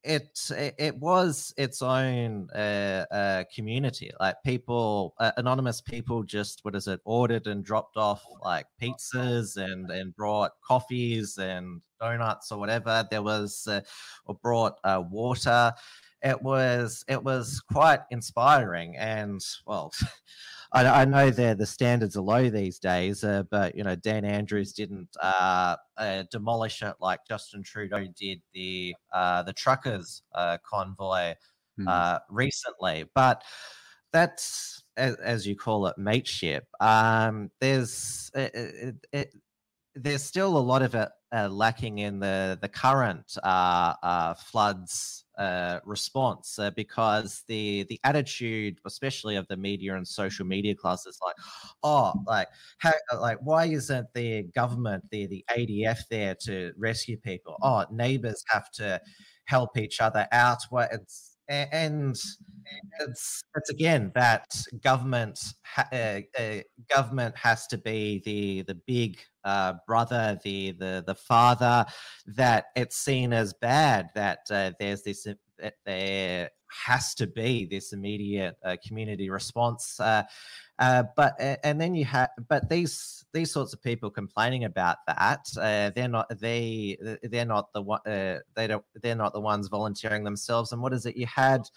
it it was its own uh, uh, community. Like people, uh, anonymous people, just what is it, ordered and dropped off like pizzas and and brought coffees and donuts or whatever. There was uh, or brought uh, water. It was it was quite inspiring and well. I, I know the the standards are low these days, uh, but you know Dan Andrews didn't uh, uh, demolish it like Justin Trudeau did the uh, the truckers uh, convoy mm. recently. But that's as, as, you call it, mateship. Um, there's it, it, there's still a lot of it lacking in the the current floods uh, response uh, because the the attitude, especially of the media and social media classes, like, oh, like, how, uh, like, why isn't the government, the the ADF there to rescue people? Oh, neighbors have to help each other out. What it's and it's it's again that government uh, uh, government has to be the the big uh, brother, the the the father. That it's seen as bad. That uh, there's this uh, that there has to be this immediate uh, community response. but and then you have but these these sorts of people complaining about that they're not they they're not the one they don't they're not the ones volunteering themselves. And what is it you had?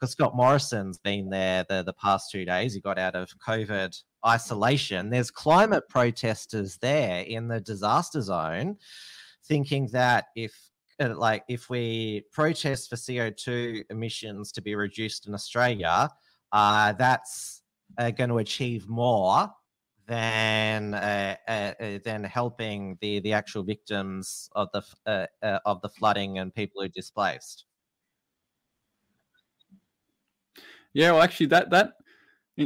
because Scott Morrison's been there the, the past two days. He got out of COVID isolation. There's climate protesters there in the disaster zone thinking that if uh, like if we protest for CO2 emissions to be reduced in Australia, uh, that's uh, going to achieve more than uh, uh, uh, than helping the the actual victims of the of the flooding and people who displaced.
Yeah, well, actually, that that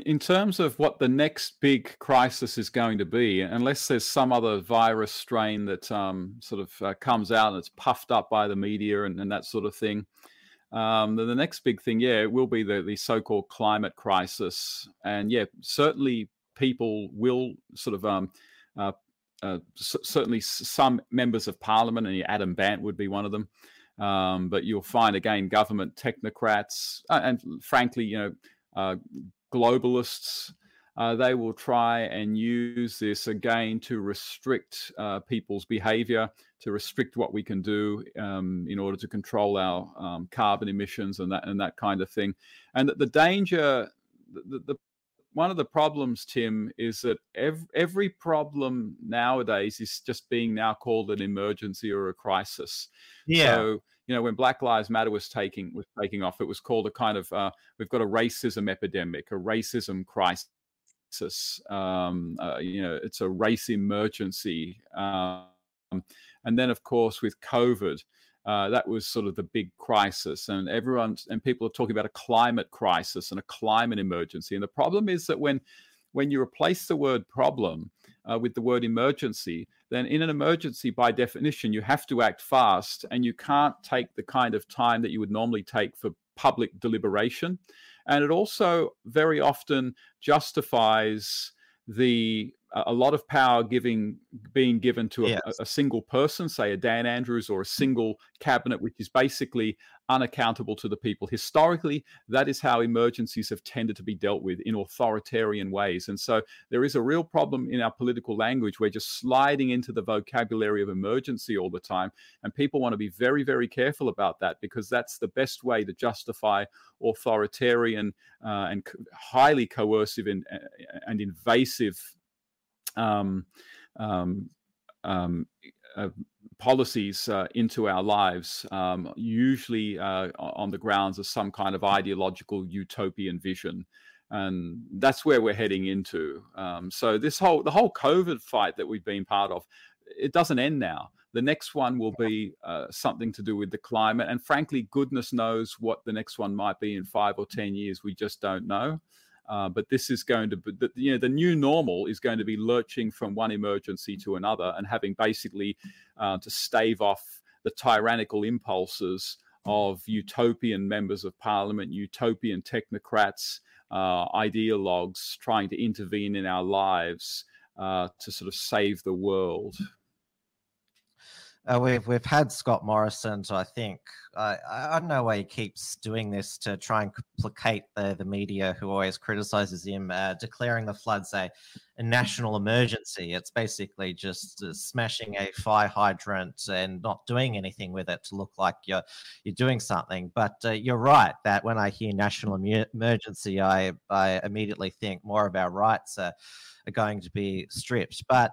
in, terms of what the next big crisis is going to be, unless there's some other virus strain that um, sort of uh, comes out and it's puffed up by the media and, and that sort of thing, um, the, next big thing, yeah, it will be the, the so-called climate crisis, and yeah, certainly people will sort of um, uh, uh, certainly some members of parliament, and Adam Bandt would be one of them, um, but you'll find again government technocrats uh, and frankly, you know, uh, globalists. Uh, they will try and use this again to restrict uh, people's behavior, to restrict what we can do um, in order to control our um, carbon emissions and that and that kind of thing. And the, danger, the, the, one of the problems, Tim, is that every, every problem nowadays is just being now called an emergency or a crisis.
Yeah.
So, you know, when Black Lives Matter was taking was taking off, it was called a kind of uh, we've got a racism epidemic, a racism crisis. Um, uh, you know, it's a race emergency. Um, and then, of course, with COVID, Uh, that was sort of the big crisis, and everyone and people are talking about a climate crisis and a climate emergency. And the problem is that when when you replace the word problem uh, with the word emergency, then in an emergency, by definition, you have to act fast, and you can't take the kind of time that you would normally take for public deliberation. And it also very often justifies the a lot of power giving being given to a, yes. a, a, single person, say a Dan Andrews or a single cabinet, which is basically unaccountable to the people. Historically, that is how emergencies have tended to be dealt with in authoritarian ways. And so there is a real problem in our political language. We're just sliding into the vocabulary of emergency all the time. And people want to be very, very careful about that because that's the best way to justify authoritarian uh, and highly coercive and, and invasive um, um, um, uh, policies uh, into our lives, um, usually uh, on the grounds of some kind of ideological utopian vision. And that's where we're heading into. Um, so this whole the whole COVID fight that we've been part of, it doesn't end now. The next one will be uh, something to do with the climate, and frankly, goodness knows what the next one might be in five or ten years. We just don't know. Uh, but this is going to be, the, you know, the new normal is going to be lurching from one emergency to another and having basically uh, to stave off the tyrannical impulses of utopian members of parliament, utopian technocrats, uh, ideologues trying to intervene in our lives uh, to sort of save the world.
Uh, we've we've had Scott Morrison, so I think I I don't know why he keeps doing this to try and placate the the media who always criticizes him, uh, declaring the floods a, a national emergency. It's basically just uh, smashing a fire hydrant and not doing anything with it to look like you're you're doing something. But uh, you're right that when I hear national emergency, I I immediately think more of our rights are, are going to be stripped, but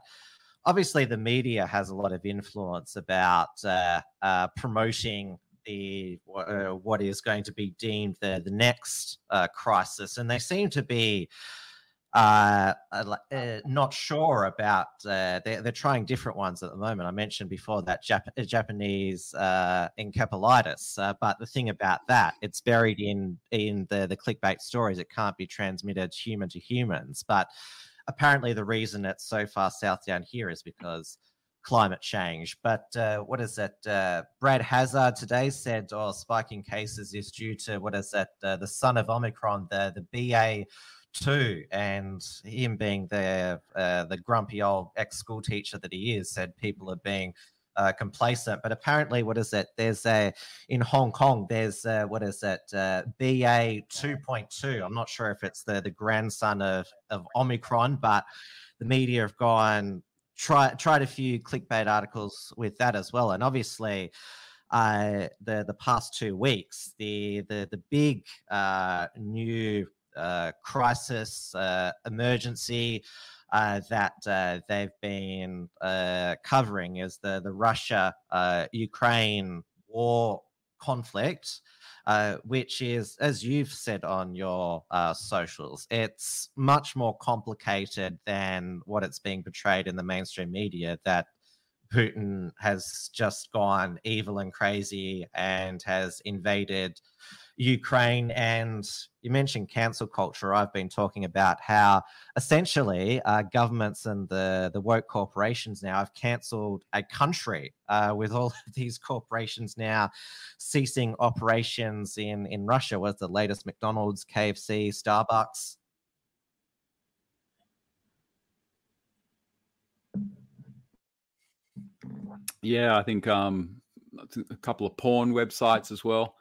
obviously the media has a lot of influence about uh, uh, promoting the uh, what is going to be deemed the the next uh, crisis, and they seem to be. Uh, uh, not sure about. they're, they're trying different ones at the moment. I mentioned before that Jap- Japanese encephalitis, but the thing about that, it's buried in in the the clickbait stories. It can't be transmitted human to humans, but apparently the reason it's so far south down here is because climate change. But uh, what is it? Uh, Brad Hazzard today said, "Oh, spiking cases is due to what is that? Uh, the son of Omicron, the the BA." Two and him being the uh, the grumpy old ex school teacher that he is, said people are being uh, complacent. But apparently, what is it? There's a in Hong Kong. There's uh, what is it? Uh, BA 2.2. I'm not sure if it's the the grandson of of Omicron, but the media have gone try tried a few clickbait articles with that as well, and obviously. Uh, the the past two weeks, the the the big uh, new uh, crisis uh, emergency uh, that uh, they've been uh, covering is the the Russia uh, Ukraine war conflict. Uh, which is, as you've said on your uh, socials, it's much more complicated than what it's being portrayed in the mainstream media. That Putin has just gone evil and crazy and has invaded Ukraine. And you mentioned cancel culture. I've been talking about how essentially uh, governments and the, the woke corporations now have cancelled a country uh, with all of these corporations now ceasing operations in, in Russia. Was the latest McDonald's, KFC, Starbucks?
Yeah, I think um, a couple of porn websites as well.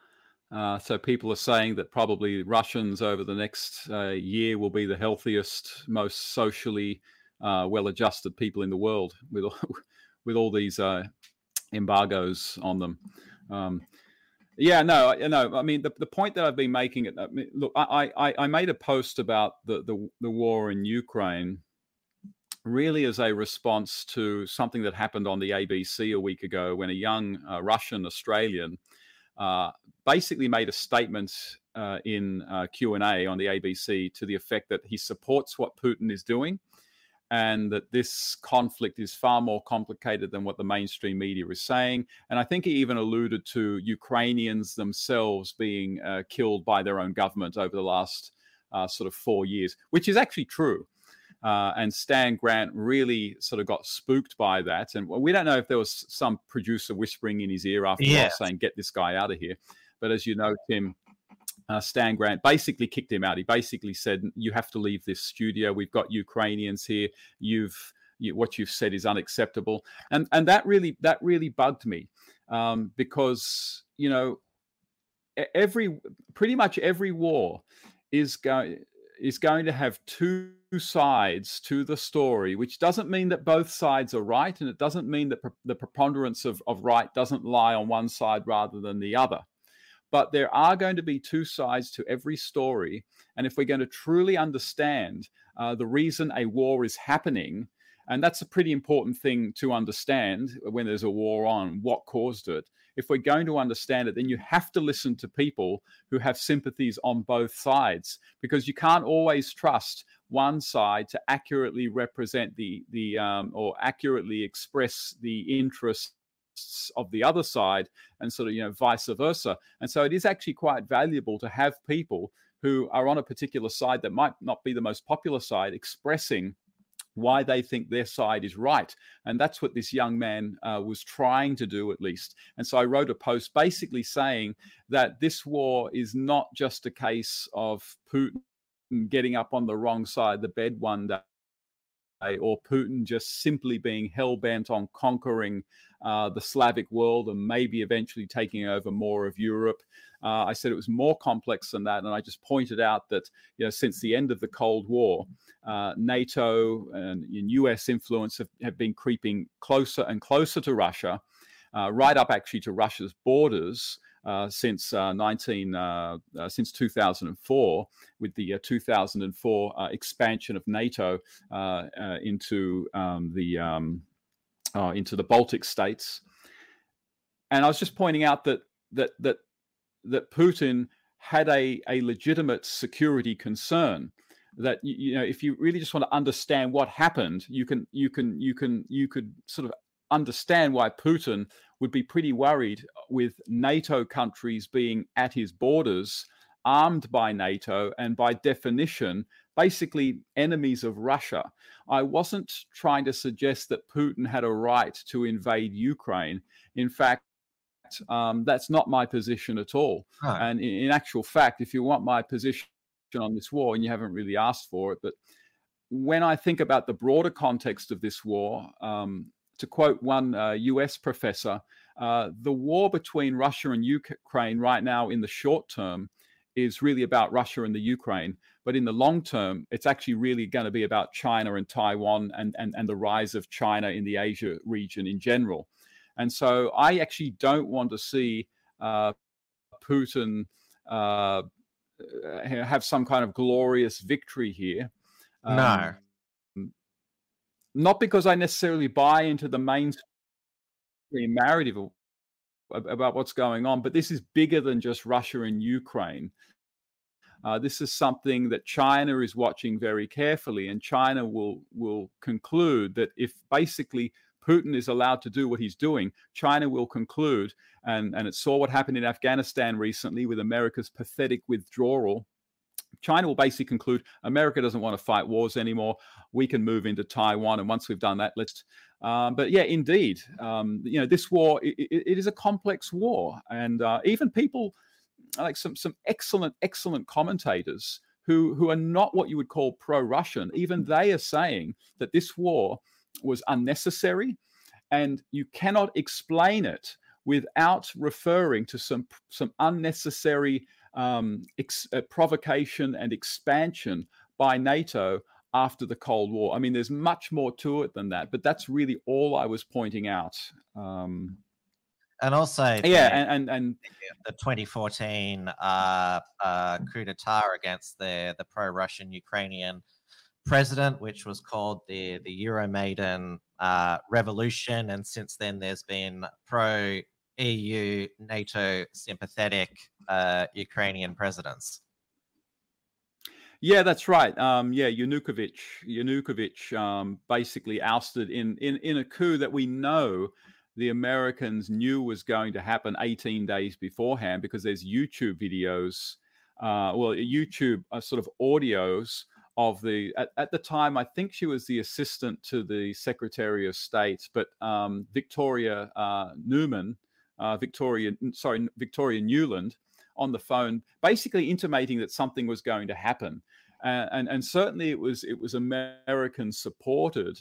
Uh, so people are saying that probably Russians over the next uh, year will be the healthiest, most socially uh, well-adjusted people in the world with all, with all these uh, embargoes on them. Um, yeah, no, no. I mean, the, the point that I've been making, I mean, look, I, I, I made a post about the, the, the war in Ukraine really as a response to something that happened on the ABC a week ago when a young uh, Russian Australian uh, basically made a statement uh, in uh, Q and A on the ABC to the effect that he supports what Putin is doing, and that this conflict is far more complicated than what the mainstream media is saying. And I think he even alluded to Ukrainians themselves being uh, killed by their own government over the last uh, sort of four years, which is actually true. Uh, and Stan Grant really sort of got spooked by that. And we don't know if there was some producer whispering in his ear after yes. saying, "Get this guy out of here." But as you know, Tim, uh, Stan Grant basically kicked him out. He basically said, "You have to leave this studio. We've got Ukrainians here. You've you, what you've said is unacceptable." And and that really that really bugged me um, because you know every pretty much every war is going is going to have two sides to the story, which doesn't mean that both sides are right, and it doesn't mean that the preponderance of, of right doesn't lie on one side rather than the other. But there are going to be two sides to every story. And if we're going to truly understand uh, the reason a war is happening, and that's a pretty important thing to understand when there's a war on, what caused it. If we're going to understand it, then you have to listen to people who have sympathies on both sides because you can't always trust one side to accurately represent the the um, or accurately express the interests of the other side and sort of you know vice versa. And so it is actually quite valuable to have people who are on a particular side that might not be the most popular side expressing why they think their side is right. And that's what this young man uh, was trying to do, at least. And so I wrote a post basically saying that this war is not just a case of Putin getting up on the wrong side of the bed one day or Putin just simply being hell bent on conquering uh, the Slavic world and maybe eventually taking over more of Europe. Uh, I said it was more complex than that, and I just pointed out that you know since the end of the Cold War, uh, NATO and, U.S. influence have, have, been creeping closer and closer to Russia, uh, right up actually to Russia's borders. Uh, since uh, 19 uh, since 2004 with the uh, 2004 uh, expansion of NATO into um, the um, into the Baltic states. And I was just pointing out that that that that Putin had a, a legitimate security concern that you know if you really just want to understand what happened you can you can you can you could sort of understand why Putin would be pretty worried with NATO countries being at his borders, armed by NATO, and by definition, basically enemies of Russia. I wasn't trying to suggest that Putin had a right to invade Ukraine. In fact, um, that's not my position at all. And in, in actual fact, if you want my position on this war, and you haven't really asked for it, but when I think about the broader context of this war, um, to quote one uh, US professor, uh, the war between Russia and Ukraine right now, in the short term, is really about Russia and the Ukraine. But in the long term, it's actually really going to be about China and Taiwan and, and, and the rise of China in the Asia region in general. And so I actually don't want to see uh, Putin uh, have some kind of glorious victory here.
Um, no
not because I necessarily buy into the mainstream narrative about what's going on, but this is bigger than just Russia and Ukraine. Uh, this is something that China is watching very carefully, and China will will conclude that if basically Putin is allowed to do what he's doing, China will conclude, and and it saw what happened in Afghanistan recently with America's pathetic withdrawal China will basically conclude America doesn't want to fight wars anymore. We can move into Taiwan, and once we've done that, let's. Um, but yeah, indeed, um, you know, this war it, it is a complex war, and uh, even people like some some excellent excellent commentators who who are not what you would call pro-Russian, even they are saying that this war was unnecessary, and you cannot explain it without referring to some some unnecessary um, ex- uh, provocation and expansion by NATO after the Cold War. I mean, there's much more to it than that, but that's really all I was pointing out. Um,
and also,
yeah, the, and, and, and
the 2014 uh, uh, coup d'état against the the pro-Russian Ukrainian president, which was called the the Euromaidan uh, revolution, and since then there's been pro EU, NATO sympathetic uh, Ukrainian presidents.
Yeah, that's right. Um, yeah, Yanukovych, Yanukovych um, basically ousted in, in in a coup that we know the Americans knew was going to happen 18 days beforehand because there's YouTube videos, uh, well, YouTube uh, sort of audios of the at, at, the time i think she was the assistant to the secretary of state but um, victoria uh, newman uh, victoria sorry victoria nuland on the phone basically intimating that something was going to happen. Uh, and and certainly it was it was american supported.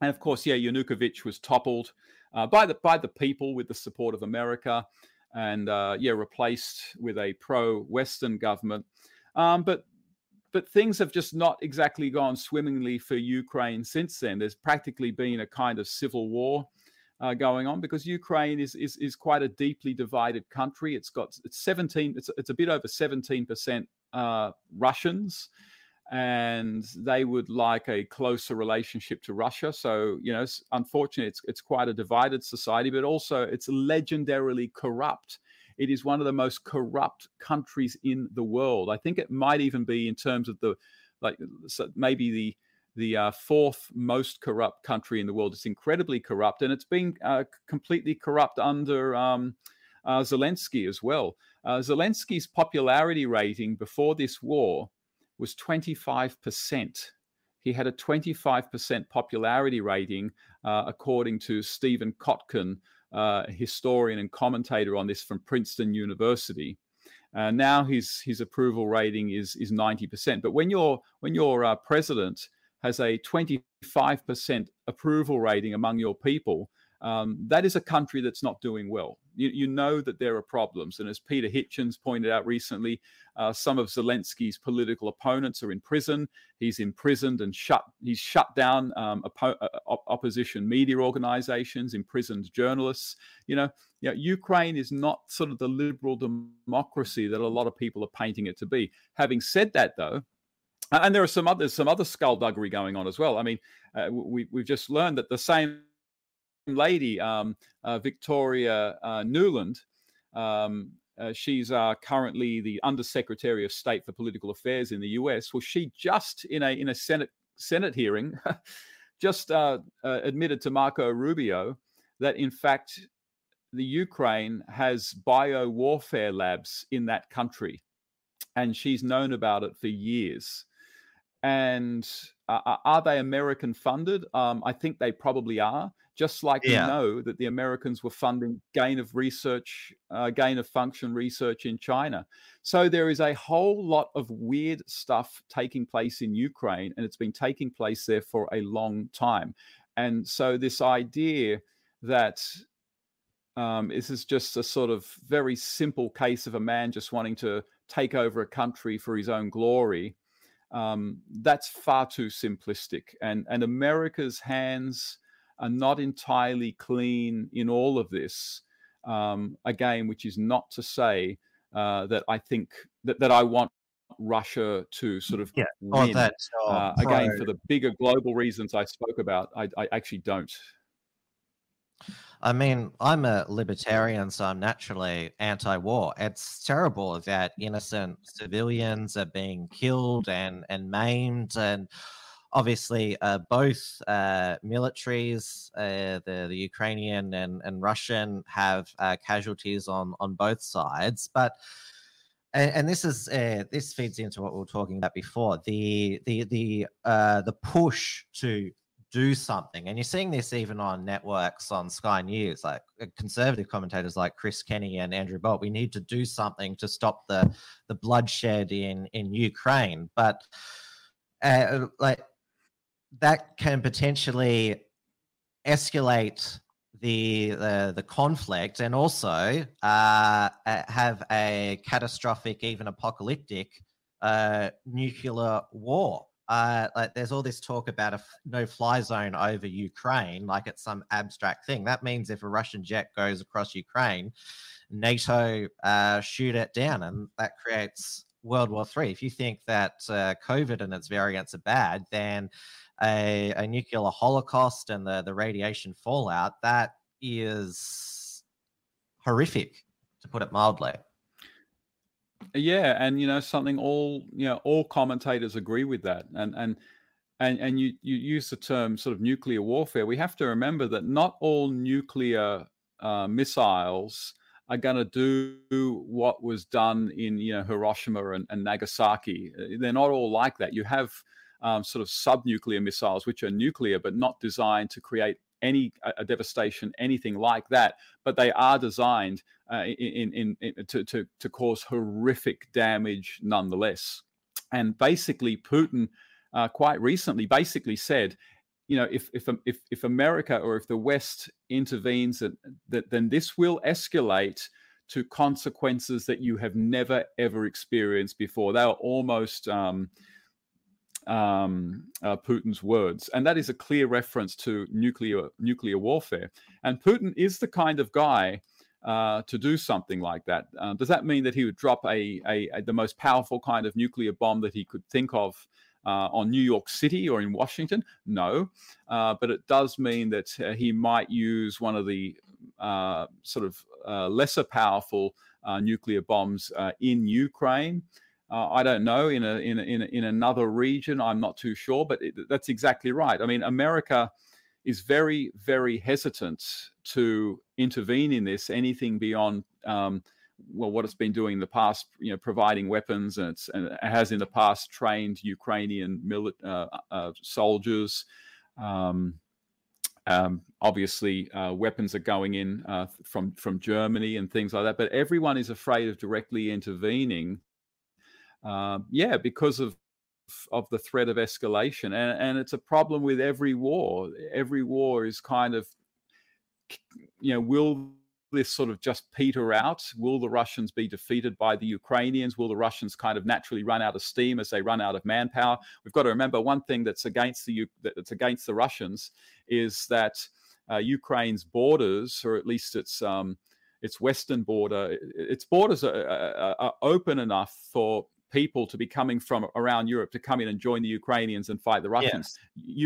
And of course yeah yanukovych was toppled uh, by the by the people with the support of america and uh, yeah replaced with a pro-western government. Um, but but things have just not exactly gone swimmingly for Ukraine since then. There's practically been a kind of civil war uh, going on because Ukraine is, is is quite a deeply divided country. It's got it's 17. It's it's a bit over 17 percent uh, Russians, and they would like a closer relationship to Russia. So you know, unfortunately, it's it's quite a divided society, but also it's legendarily corrupt. It is one of the most corrupt countries in the world. I think it might even be in terms of the like maybe the the uh, fourth most corrupt country in the world. It's incredibly corrupt, and it's been uh, completely corrupt under um, uh, Zelensky as well. Uh, Zelensky's popularity rating before this war was 25%. He had a 25% popularity rating, uh, according to Stephen Kotkin, uh, historian and commentator on this from Princeton University. Now his his approval rating is is 90%. But when your when your uh, president has a 25% approval rating among your people, um, that is a country that's not doing well. You, you, know that there are problems. And as Peter Hitchens pointed out recently, uh, some of Zelensky's political opponents are in prison. He's imprisoned and shut. He's shut down um, oppo- uh, op- opposition media organizations, imprisoned journalists. You know, you know, Ukraine is not sort of the liberal democracy that a lot of people are painting it to be. Having said that, though, and there are some other some other skullduggery going on as well. I mean, uh, we we've just learned that the same lady, um, uh, Victoria uh, Nuland, um, uh, she's uh, currently the Undersecretary of State for Political Affairs in the U.S. Well, she just in a in a Senate Senate hearing, just uh, admitted to Marco Rubio that in fact the Ukraine has bio warfare labs in that country, and she's known about it for years. And are they American funded? Um, I think they probably are just like yeah. we know that the Americans were funding gain of research, uh, gain of function research in China. So there is a whole lot of weird stuff taking place in Ukraine, and it's been taking place there for a long time. And so this idea that um, this is just a sort of very simple case of a man just wanting to take over a country for his own glory. Um, that's far too simplistic. And and America's hands are not entirely clean in all of this. Um, again, which is not to say uh, that I think that, that I want Russia to sort of
yeah,
win.
That,
uh, again, for the bigger global reasons I spoke about, I, I actually don't.
I mean, I'm a libertarian, so I'm naturally anti war. It's terrible that innocent civilians are being killed and, and maimed. And obviously uh, both uh, militaries, uh, the, the Ukrainian and, and Russian, have uh, casualties on, on both sides. But and, and this is uh, this feeds into what we were talking about before the the the uh, the push to do something, and you're seeing this even on networks on Sky News, like conservative commentators like Chris Kenny and Andrew Bolt. We need to do something to stop the the bloodshed in in Ukraine, but. Uh, like that can potentially escalate the the, the conflict and also uh, have a catastrophic, even apocalyptic uh, nuclear war. Uh, like there's all this talk about a no-fly zone over Ukraine, like it's some abstract thing. That means if a Russian jet goes across Ukraine, NATO uh, shoot it down, and that creates World War Three. If you think that uh, COVID and its variants are bad, then a, a nuclear holocaust and the, the radiation fallout, that is horrific, to put it mildly.
Yeah, and you know something all you know all commentators agree with that, and and and and you you use the term sort of nuclear warfare. We have to remember that not all nuclear uh, missiles are going to do what was done in you know Hiroshima and, and Nagasaki. Uh, they're not all like that. You have um, sort of subnuclear missiles, which are nuclear but not designed to create any a, devastation, anything like that. But they are designed uh, in, in, in, to, to to cause horrific damage nonetheless. And basically, Putin uh, quite recently basically said you know, if if um, if if America or if the West intervenes, that, that then this will escalate to consequences that you have never ever experienced before. They are almost um, um, uh, Putin's words, and that is a clear reference to nuclear nuclear warfare. And Putin is the kind of guy uh, to do something like that. Uh, does that mean that he would drop a, a, a, the most powerful kind of nuclear bomb that he could think of uh, on New York City or in Washington? No, uh, but it does mean that uh, he might use one of the uh, sort of lesser powerful nuclear bombs in Ukraine. I don't know in a, in a, in a, in another region. I'm not too sure, but it, that's exactly right. I mean, America is very very hesitant to intervene in this anything beyond um, well, what it's been doing in the past, you know, providing weapons, and, and it has in the past trained Ukrainian mili- uh, uh, soldiers. Um, um, obviously, uh, weapons are going in uh, from from Germany and things like that. But everyone is afraid of directly intervening. Um, yeah, because of of the threat of escalation, and and it's a problem with every war. Every war is kind of, you know, will this sort of just peter out? Will the Russians be defeated by the Ukrainians? Will the Russians kind of naturally run out of steam as they run out of manpower? We've got to remember one thing that's against the that's against the Russians is that uh, Ukraine's borders, or at least its um, its western border, its borders are, are, are open enough for people to be coming from around Europe to come in and join the Ukrainians and fight the Russians.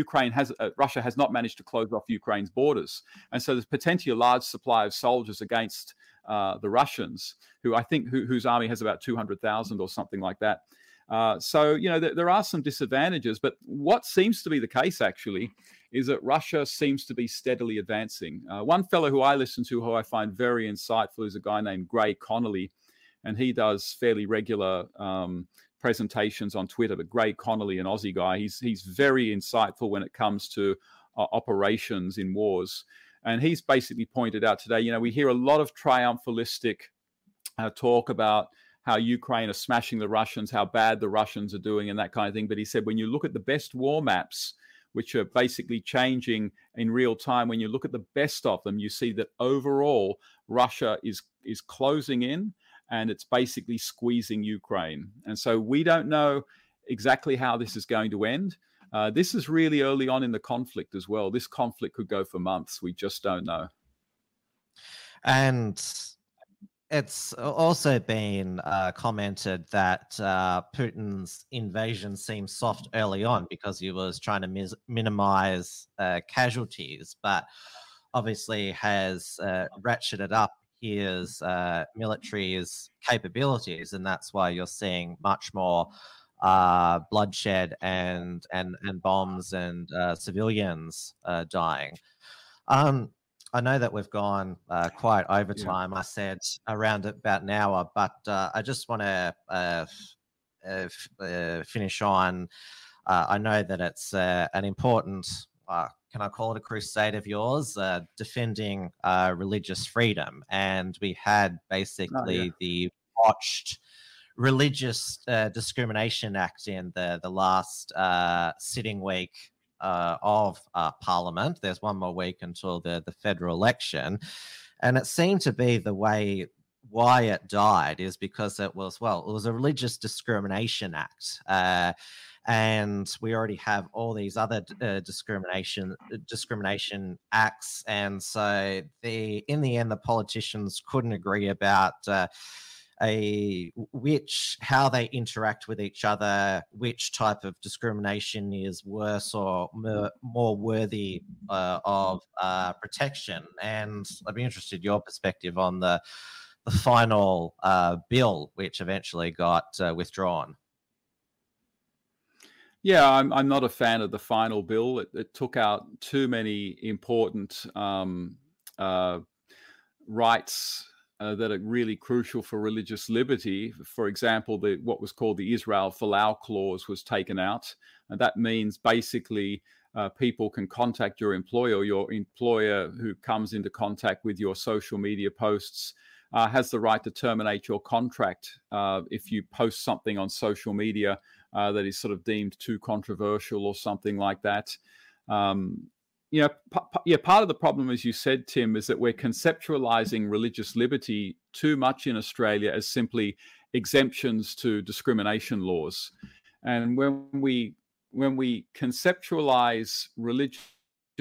Ukraine has uh, Russia has not managed to close off Ukraine's borders, and so there's potentially a large supply of soldiers against uh, the Russians, who I think who, whose army has about two hundred thousand or something like that. Uh, so you know th- there are some disadvantages, but what seems to be the case actually is that Russia seems to be steadily advancing. Uh, one fellow who I listen to, who I find very insightful, is a guy named Gray Connolly and he does fairly regular um, presentations on Twitter. But Gray Connolly, an Aussie guy, he's he's very insightful when it comes to uh, operations in wars. And he's basically pointed out today, you know, we hear a lot of triumphalistic uh, talk about how Ukraine are smashing the Russians, how bad the Russians are doing, and that kind of thing. But he said when you look at the best war maps, which are basically changing in real time, when you look at the best of them, you see that overall Russia is is closing in and it's basically squeezing Ukraine. And so we don't know exactly how this is going to end. Uh, this is really early on in the conflict as well. This conflict could go for months. We just don't know.
And it's also been uh, commented that uh, Putin's invasion seemed soft early on because he was trying to mis- minimize uh, casualties, but obviously has uh, ratcheted up his uh, military's capabilities, and that's why you're seeing much more uh, bloodshed and and and bombs and uh, civilians uh, dying. Um, I know that we've gone uh, quite over time. Yeah. I said around about an hour, but uh, I just want to f- finish on. I know that it's an important uh, can I call it a crusade of yours, uh, defending uh, religious freedom. And we had basically oh, yeah. the watched Religious uh, Discrimination Act in the, the last uh, sitting week uh, of uh, Parliament. There's one more week until the, the federal election. And it seemed to be the way why it died is because it was, well, it was a Religious Discrimination Act and we already have all these other uh, discrimination uh, discrimination acts and so the in the end the politicians couldn't agree about uh, a which how they interact with each other which type of discrimination is worse or more, worthy uh, of uh, protection and i'd be interested your perspective on the the final uh, bill, which eventually got withdrawn.
Yeah, I'm, I'm not a fan of the final bill. It, it took out too many important um, uh, rights uh, that are really crucial for religious liberty. For example, the what was called the Israel Folau clause was taken out, and that means basically uh, people can contact your employer, or your employer who comes into contact with your social media posts. Uh, has the right to terminate your contract uh, if you post something on social media uh, that is sort of deemed too controversial or something like that. Um, you know, yeah, part of the problem, as you said, Tim, is that we're conceptualizing religious liberty too much in Australia as simply exemptions to discrimination laws. And when we when we conceptualize religious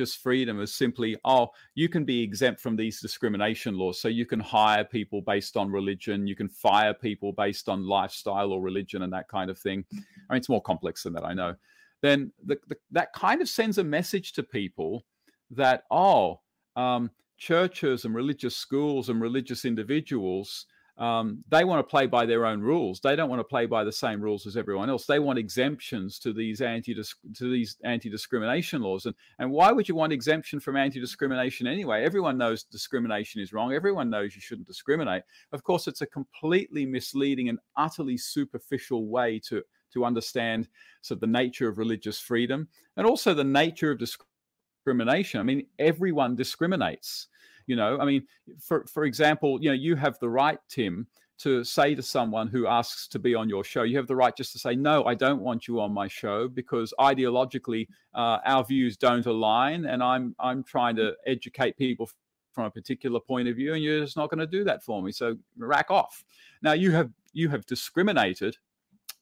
freedom is simply, oh, you can be exempt from these discrimination laws. So you can hire people based on religion, you can fire people based on lifestyle or religion and that kind of thing. I mean, it's more complex than that, I know then the, the, that kind of sends a message to people that, oh, um, churches and religious schools and religious individuals, um, they want to play by their own rules. They don't want to play by the same rules as everyone else. They want exemptions to these anti to these anti discrimination laws. And and why would you want exemption from anti discrimination anyway? Everyone knows discrimination is wrong. Everyone knows you shouldn't discriminate. Of course, it's a completely misleading and utterly superficial way to to understand sort of the nature of religious freedom and also the nature of discrimination. I mean, everyone discriminates. You know, I mean, for for example, you know, you have the right, Tim, to say to someone who asks to be on your show, you have the right just to say, no, I don't want you on my show because ideologically uh, our views don't align, and I'm I'm trying to educate people from a particular point of view, and you're just not going to do that for me. So rack off. Now you have you have discriminated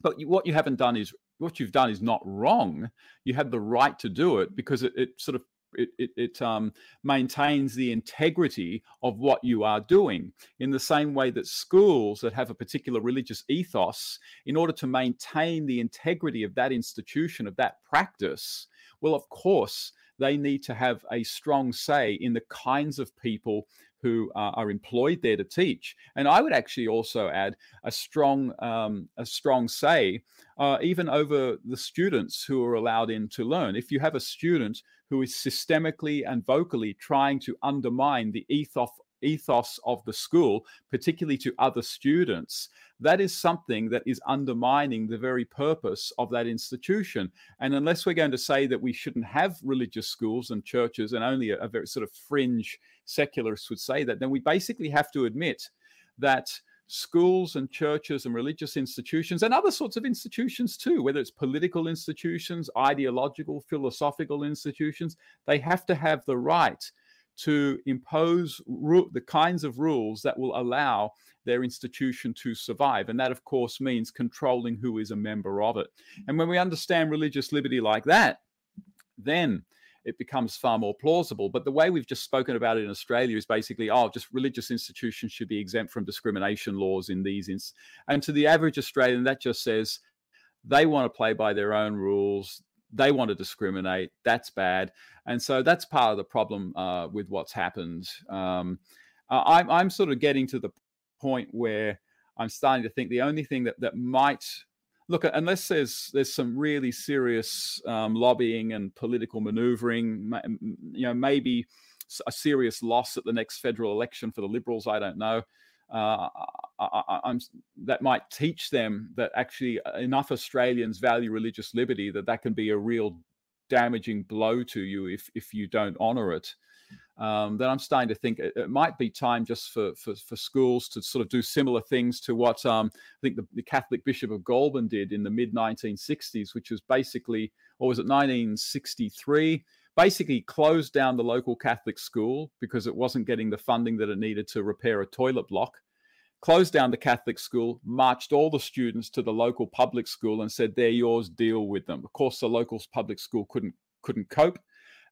but what you haven't done is what you've done is not wrong. You had the right to do it because it, it sort of it, it, it um, maintains the integrity of what you are doing. In the same way that schools that have a particular religious ethos in order to maintain the integrity of that institution of that practice well of course they need to have a strong say in the kinds of people who uh, are employed there to teach. And I would actually also add a strong, um, a strong say, uh, even over the students who are allowed in to learn. If you have a student who is systemically and vocally trying to undermine the ethos ethos of the school, particularly to other students, that is something that is undermining the very purpose of that institution. And unless we're going to say that we shouldn't have religious schools and churches and only a, a very sort of fringe secularists would say that, then we basically have to admit that schools and churches and religious institutions and other sorts of institutions too, whether it's political institutions, ideological, philosophical institutions, they have to have the right to impose ru- the kinds of rules that will allow their institution to survive. And that, of course, means controlling who is a member of it. And when we understand religious liberty like that, then it becomes far more plausible. But the way we've just spoken about it in Australia is basically, oh, just religious institutions should be exempt from discrimination laws in these. Ins-. And to the average Australian, that just says they want to play by their own rules. They want to discriminate. That's bad. And so that's part of the problem uh, with what's happened. Um, uh, I'm, I'm sort of getting to the point where I'm starting to think the only thing that, that might look, unless there's there's some really serious um, lobbying and political manoeuvring, you know, maybe a serious loss at the next federal election for the Liberals. I don't know. Uh, I, that might teach them that actually uh, enough Australians value religious liberty that that can be a real damaging blow to you if if you don't honour it um, then I'm starting to think it, it, might be time just for, for, for schools to sort of do similar things to what um, I think the, the, Catholic Bishop of Goulburn did in the mid 1960s, which was basically, or was it 1963? Basically, closed down the local Catholic school because it wasn't getting the funding that it needed to repair a toilet block. Closed down the Catholic school, marched all the students to the local public school, and said, "They're yours. Deal with them." Of course, the local public school couldn't couldn't cope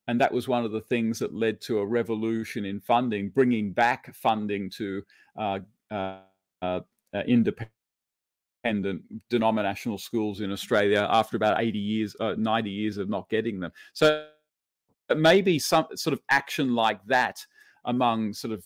and that was one of the things that led to a revolution in funding, bringing back funding to uh, uh, uh, independent denominational schools in Australia after about 80 years, uh, 90 years of not getting them. So maybe some sort of action like that among sort of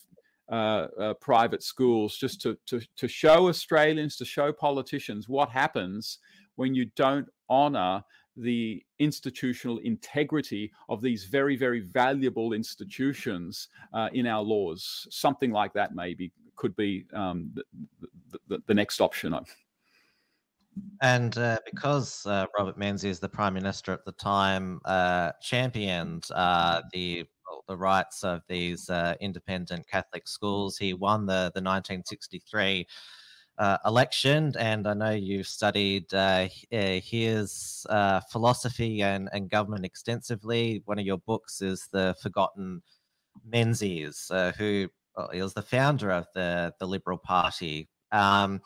uh, uh, private schools, just to, to, to show Australians, to show politicians what happens when you don't honour the institutional integrity of these very, very valuable institutions uh, in our laws. Something like that maybe could be um, the, the, the, next option.
And uh, because uh, Robert Menzies, the Prime Minister at the time, uh, championed uh, the the rights of these uh, independent Catholic schools, he won the, the 1963 uh, election, and I know you've studied his uh, philosophy and, and government extensively. One of your books is The Forgotten Menzies, uh, who well, he was the founder of the, the Liberal Party. Um,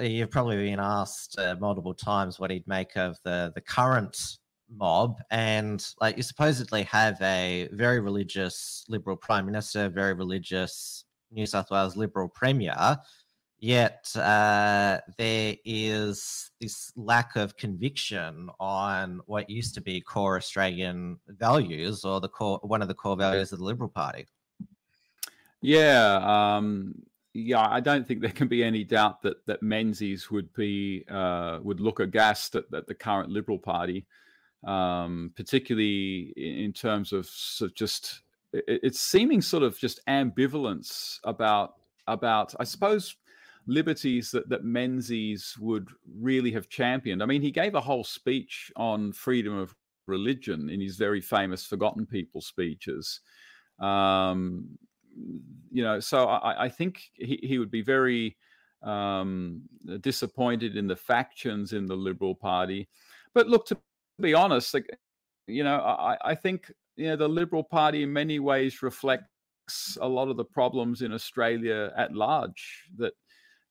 you've probably been asked multiple times what he'd make of the, the current mob and like you supposedly have a very religious liberal prime minister very religious New South Wales Liberal Premier, yet uh, there is this lack of conviction on what used to be core Australian values or the core one of the core values of the Liberal Party.
Yeah, um, yeah, I don't think there can be any doubt that that Menzies would be uh, would look aghast at, at the current Liberal Party, um, particularly in terms of, sort of just it's seeming sort of just ambivalence about about I suppose liberties that, that Menzies would really have championed. I mean, he gave a whole speech on freedom of religion in his very famous Forgotten People speeches. Um, you know, so I, I think he, he would be very um, disappointed in the factions in the Liberal Party. But look, to be honest, like, you know, I, I think you know, the Liberal Party in many ways reflects a lot of the problems in Australia at large. That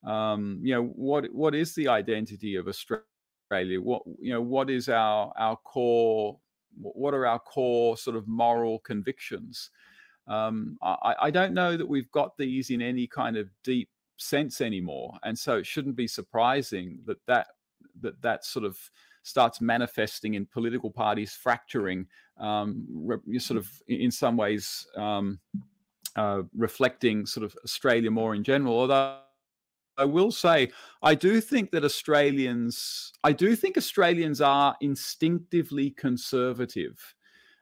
um, you know, what what is the identity of Australia? What you know, what is our our core? What are our core sort of moral convictions? Um, I, I don't know that we've got these in any kind of deep sense anymore, and so it shouldn't be surprising that that that that sort of starts manifesting in political parties fracturing, um, re- sort of in some ways um, uh, reflecting sort of Australia more in general. Although I will say, I do think that Australians, I do think Australians are instinctively conservative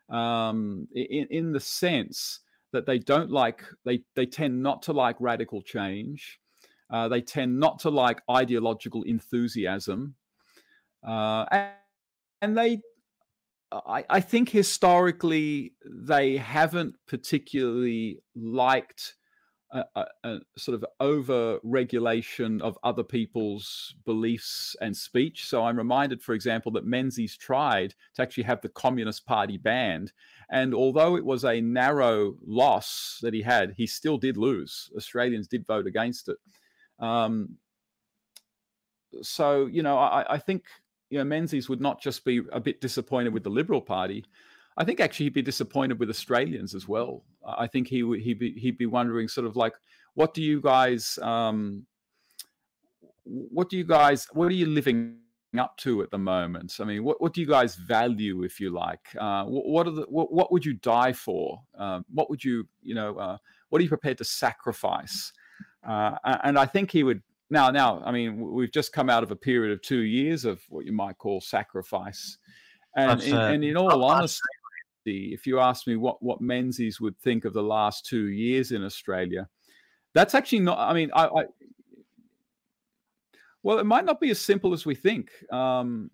um, in, in the sense that they don't like, they, they tend not to like radical change. Uh, they tend not to like ideological enthusiasm. Uh, and, and they, I, I think historically, they haven't particularly liked a, a, a, sort of over regulation of other people's beliefs and speech. So I'm reminded, for example, that Menzies tried to actually have the Communist Party banned. And although it was a narrow loss that he had, he still did lose. Australians did vote against it. Um, so, you know, I, I think you know, Menzies would not just be a bit disappointed with the Liberal Party. I think actually he'd be disappointed with Australians as well. I think he would he'd be he'd be wondering sort of like, what do you guys um, what do you guys what are you living up to at the moment? I mean, what, what do you guys value, if you like? Uh, what, what, are the what, what would you die for? Uh, what would you you know uh, what are you prepared to sacrifice? Uh, and I think he would now, now, I mean, we've just come out of a period of two years of what you might call sacrifice, and, in, and in all honesty, if you ask me what what Menzies would think of the last two years in Australia, that's actually not. I mean, I, I well, it might not be as simple as we think. Um,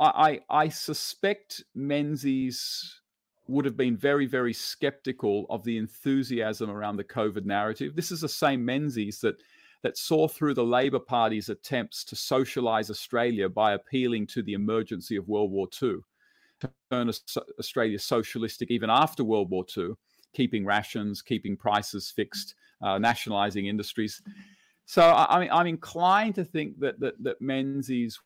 I, I, I suspect Menzies would have been very, very skeptical of the enthusiasm around the COVID narrative. This is the same Menzies that that saw through the Labor Party's attempts to socialise Australia by appealing to the emergency of World War II, to turn Australia socialistic even after World War II, keeping rations, keeping prices fixed, uh, nationalising industries. So I, mean, I'm inclined to think that, that that Menzies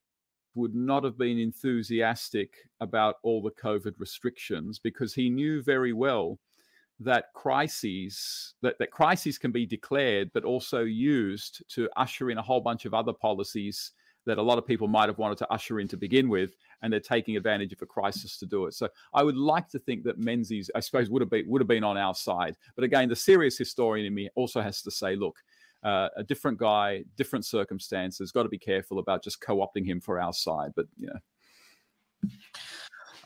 would not have been enthusiastic about all the COVID restrictions because he knew very well that crises that, that crises can be declared but also used to usher in a whole bunch of other policies that a lot of people might have wanted to usher in to begin with, and they're taking advantage of a crisis to do it. So I would like to think that Menzies, I suppose, would have been would have been on our side. But again, the serious historian in me also has to say, look, uh, a different guy, different circumstances. Got to be careful about just co-opting him for our side. But you know.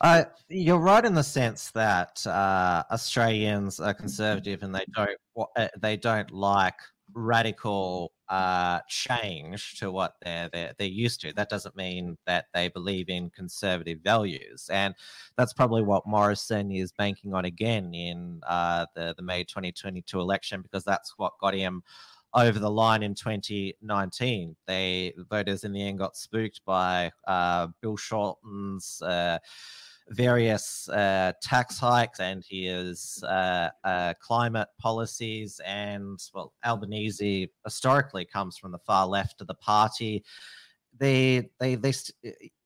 Uh, you're right in the sense that uh, Australians are conservative and they don't uh, they don't like radical uh, change to what they're, they're they're used to. That doesn't mean that they believe in conservative values, and that's probably what Morrison is banking on again in uh, the the May 2022 election because that's what got him over the line in 2019. They voters in the end got spooked by uh, Bill Shorten's uh, various uh, tax hikes and his uh, uh, climate policies. And well, Albanese historically comes from the far left of the party. They, they, they,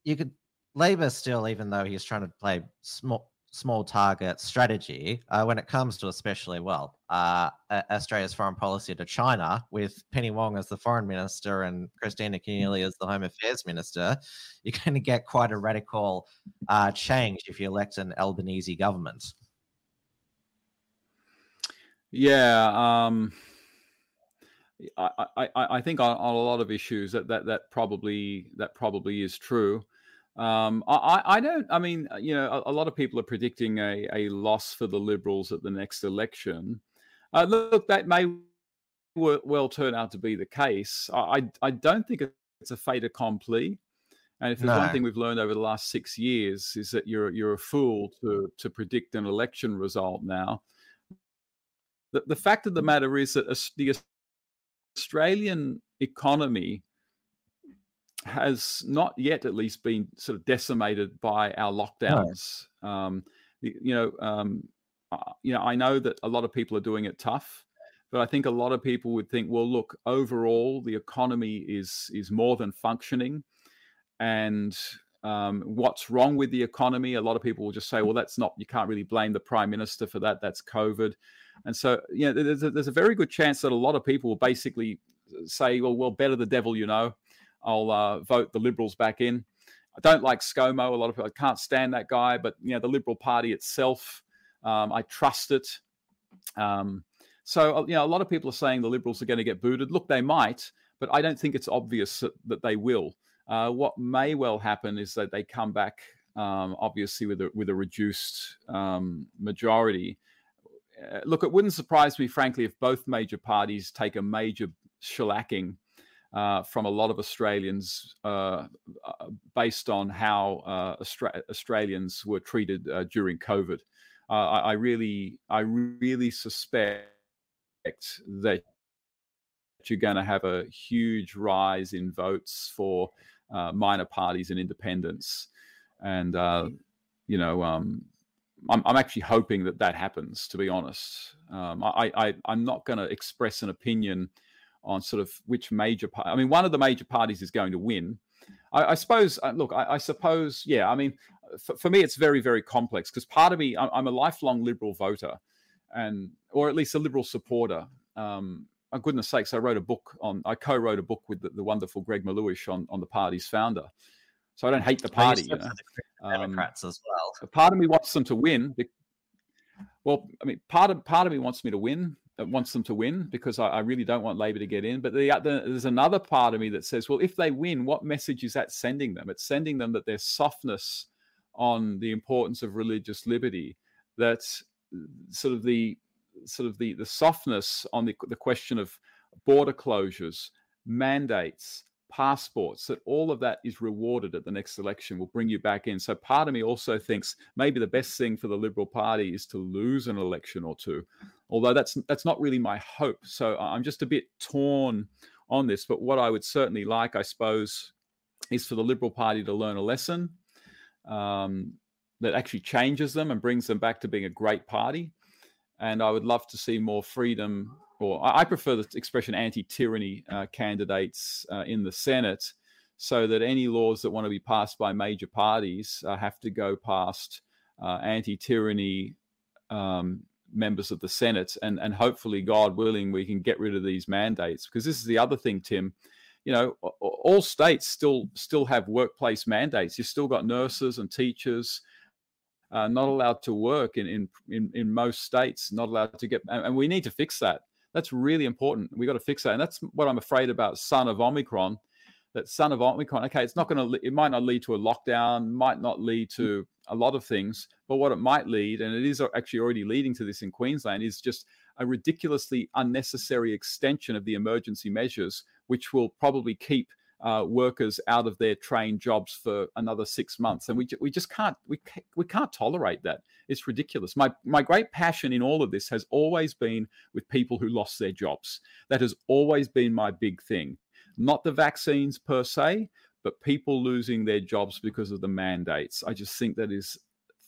you could Labor still, even though he's trying to play small small target strategy uh, when it comes to especially well uh, Australia's foreign policy to China with Penny Wong as the foreign minister and Kristina Keneally as the home affairs minister, you're going to get quite a radical uh, change if you elect an Albanese government.
Yeah, um, I, I, I think on, on, a lot of issues that, that that probably that probably is true. Um, I, I don't. I mean, uh, you know, a, a, lot of people are predicting a, a loss for the Liberals at the next election. Uh, look, that may well turn out to be the case. I, I don't think it's a fait accompli. And if there's no. one thing we've learned over the last six years is that you're you're a fool to to predict an election result now. The, the fact of the matter is that the Australian economy has not yet, at least, been sort of decimated by our lockdowns. No. Um, you know, um, you know, I know that a lot of people are doing it tough, but I think a lot of people would think, well, look, overall, the economy is is more than functioning, and um, what's wrong with the economy? A lot of people will just say, well, that's not. You can't really blame the prime minister for that. That's COVID, and so you know, there's a, there's a very good chance that a lot of people will basically say, well, well, better the devil you know I'll uh, vote the Liberals back in. I don't like ScoMo. A lot of people I can't stand that guy, but you know the Liberal Party itself, um, I trust it. Um, so uh, you know, a lot of people are saying the Liberals are going to get booted. Look, they might, but I don't think it's obvious that, they will. Uh, what may well happen is that they come back, um, obviously with a with a reduced um, majority. Uh, look, it wouldn't surprise me, frankly, if both major parties take a major shellacking uh, from a lot of Australians uh, uh based on how uh, Austra- Australians were treated uh, during COVID. I, I, really, I really suspect that you're going to have a huge rise in votes for minor parties and independents, and you know. Um, I'm, I'm, actually hoping that that happens. To be honest, um, I, I, I'm not going to express an opinion on sort of which major part. I mean, one of the major parties is going to win. I, I suppose. Uh, look, I, I, suppose. Yeah. I mean, for, for me, it's very, very complex because part of me, I'm, I'm, a lifelong Liberal voter, and or at least a Liberal supporter. Um, oh goodness sakes, I wrote a book on. I co-wrote a book with the, the wonderful Greg Melleuish on on the party's founder. So I don't hate the party. You know?
Democrats um, as well.
Part of me wants them to win. Well, I mean, part of part of me wants me to win wants them to win because I, I, really don't want Labor to get in. But the, the, there's another part of me that says, well, if they win, what message is that sending them? It's sending them that their softness on the importance of religious liberty, that sort of the sort of the the softness on the the question of border closures, mandates, passports, that all of that is rewarded at the next election will bring you back in. So part of me also thinks maybe the best thing for the Liberal Party is to lose an election or two. Although that's that's not really my hope. So I'm just a bit torn on this. But what I would certainly like, I suppose, is for the Liberal Party to learn a lesson um, that actually changes them and brings them back to being a great party. And I would love to see more freedom or I prefer the expression anti-tyranny uh, candidates uh, in the Senate, so that any laws that want to be passed by major parties uh, have to go past uh, anti-tyranny um, members of the Senate, and and hopefully, God willing, we can get rid of these mandates. Because this is the other thing, Tim. you know, all states still still have workplace mandates. You've still got nurses and teachers uh, not allowed to work in, in in in most states, not allowed to get, and we need to fix that. That's really important. We got to fix that, and that's what I'm afraid about. Son of Omicron, that son of Omicron. Okay, it's not going to. It might not lead to a lockdown. Might not lead to a lot of things. But what it might lead, and it is actually already leading to this in Queensland, is just a ridiculously unnecessary extension of the emergency measures, which will probably keep uh, workers out of their trained jobs for another six months, and we we just can't we we can't tolerate that. It's ridiculous. My my great passion in all of this has always been with people who lost their jobs. That has always been my big thing. Not the vaccines per se, but people losing their jobs because of the mandates. I just think that is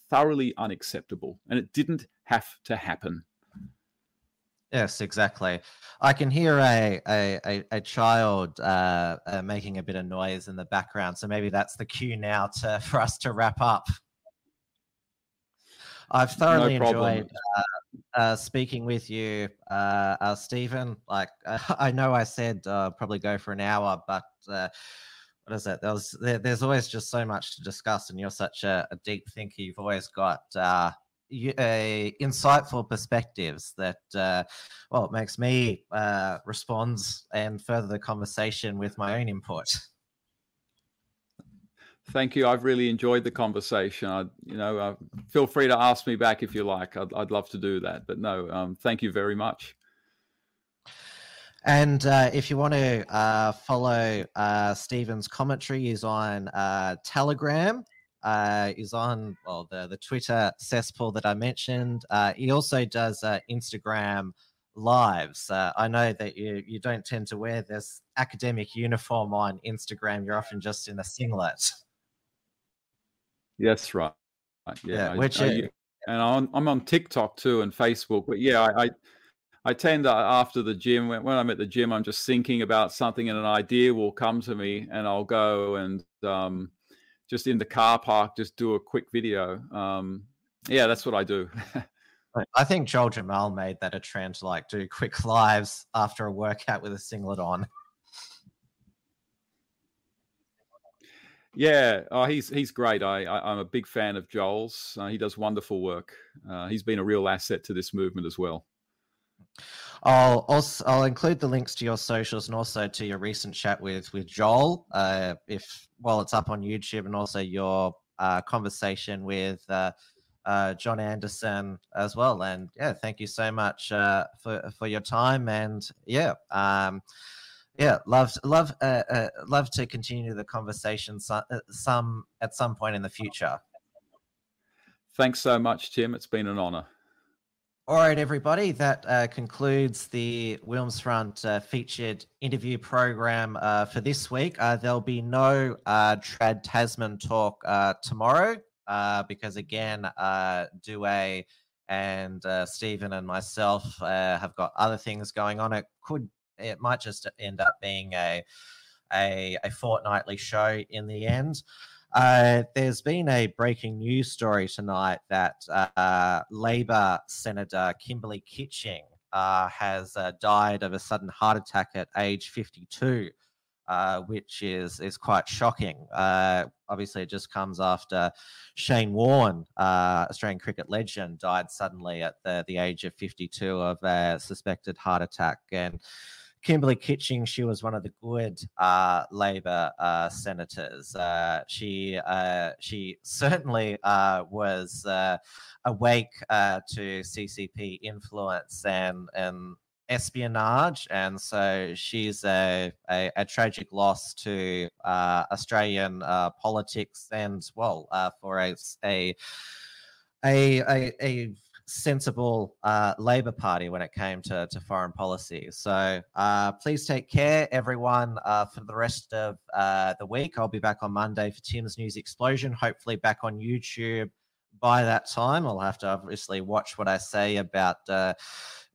thoroughly unacceptable, and it didn't have to happen.
Yes, exactly. I can hear a a, a, a child uh, uh, making a bit of noise in the background, so maybe that's the cue now to for us to wrap up. I've thoroughly no enjoyed uh, uh, speaking with you, uh, uh, Stephen. Like I know I said uh probably go for an hour, but uh what is it? There was, there, there's always just so much to discuss, and you're such a, a deep thinker. You've always got uh, insightful perspectives that uh, well it makes me uh, respond and further the conversation with my own input
thank you i've really enjoyed the conversation I, you know uh, feel free to ask me back if you like i'd, I'd love to do that but no um, thank you very much
and uh, if you want to uh, follow uh, Stephen's commentary, is on uh, Telegram uh, is on well the the Twitter cesspool that I mentioned. Uh, he also does Instagram lives. I know that you you don't tend to wear this academic uniform on Instagram. You're often just in a singlet.
Yes, right. Yeah, yeah which I, I, and I'm, I'm on TikTok too and Facebook. But yeah, I, I I tend to after the gym when, when, I'm at the gym, I'm just thinking about something and an idea will come to me, and I'll go and um, just in the car park, just do a quick video. Um, yeah, that's what I do.
I think Joel Jammal made that a trend to like do quick lives after a workout with a singlet on.
Yeah, oh, he's he's great. I, I am a big fan of Joel's. Uh, he does wonderful work. Uh, he's been a real asset to this movement as well.
I'll also I'll include the links to your socials and also to your recent chat with with Joel. Uh, if while it's up on YouTube, and also your uh, conversation with uh, uh John Anderson as well. And yeah, thank you so much uh, for for your time. And yeah, um, yeah, love love uh, love to continue the conversation some, some at some point in the future.
Thanks so much, Tim. It's been an honor.
All right, everybody, that uh, concludes the Wilmsfront uh, featured interview program uh, for this week. Uh, there'll be no uh, Trad Tasman talk uh, tomorrow because, again, Due and Stephen and myself have got other things going on. It could, it might just end up being a a, a fortnightly show in the end. Uh, there's been a breaking news story tonight that uh, Labor Senator Kimberley Kitching uh, has uh, died of a sudden heart attack at age 52. Uh, which is is quite shocking. Uh, obviously, it just comes after Shane Warne, Australian cricket legend, died suddenly at the, the age of 52 of a suspected heart attack. And Kimberley Kitching, she was one of the good uh, Labor uh, senators. Uh, she uh, she certainly uh, was uh, awake to CCP influence and and espionage, and so she's a a, a tragic loss to Australian politics and well for a a a, a, a sensible uh, Labor Party when it came to, to foreign policy. So uh, please take care, everyone, uh, for the rest of uh, the week. I'll be back on Monday for Tim's News Explosion, hopefully back on YouTube by that time. I'll have to obviously watch what I say about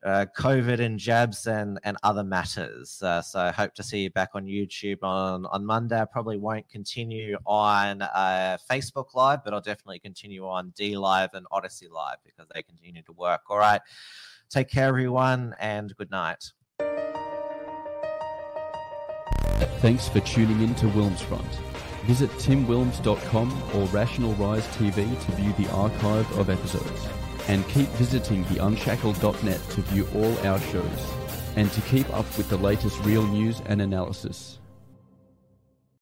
uh, COVID and jabs and, and other matters. Uh, so I hope to see you back on YouTube on, on Monday. I probably won't continue on uh, Facebook Live, but I'll definitely continue on DLive and Odysee Live because they continue to work. All right. Take care, everyone, and good night.
Thanks for tuning in to Wilmsfront. Visit timwilms.com or Rational Rise TV to view the archive of episodes. And keep visiting theunshackled.net to view all our shows and to keep up with the latest real news and analysis.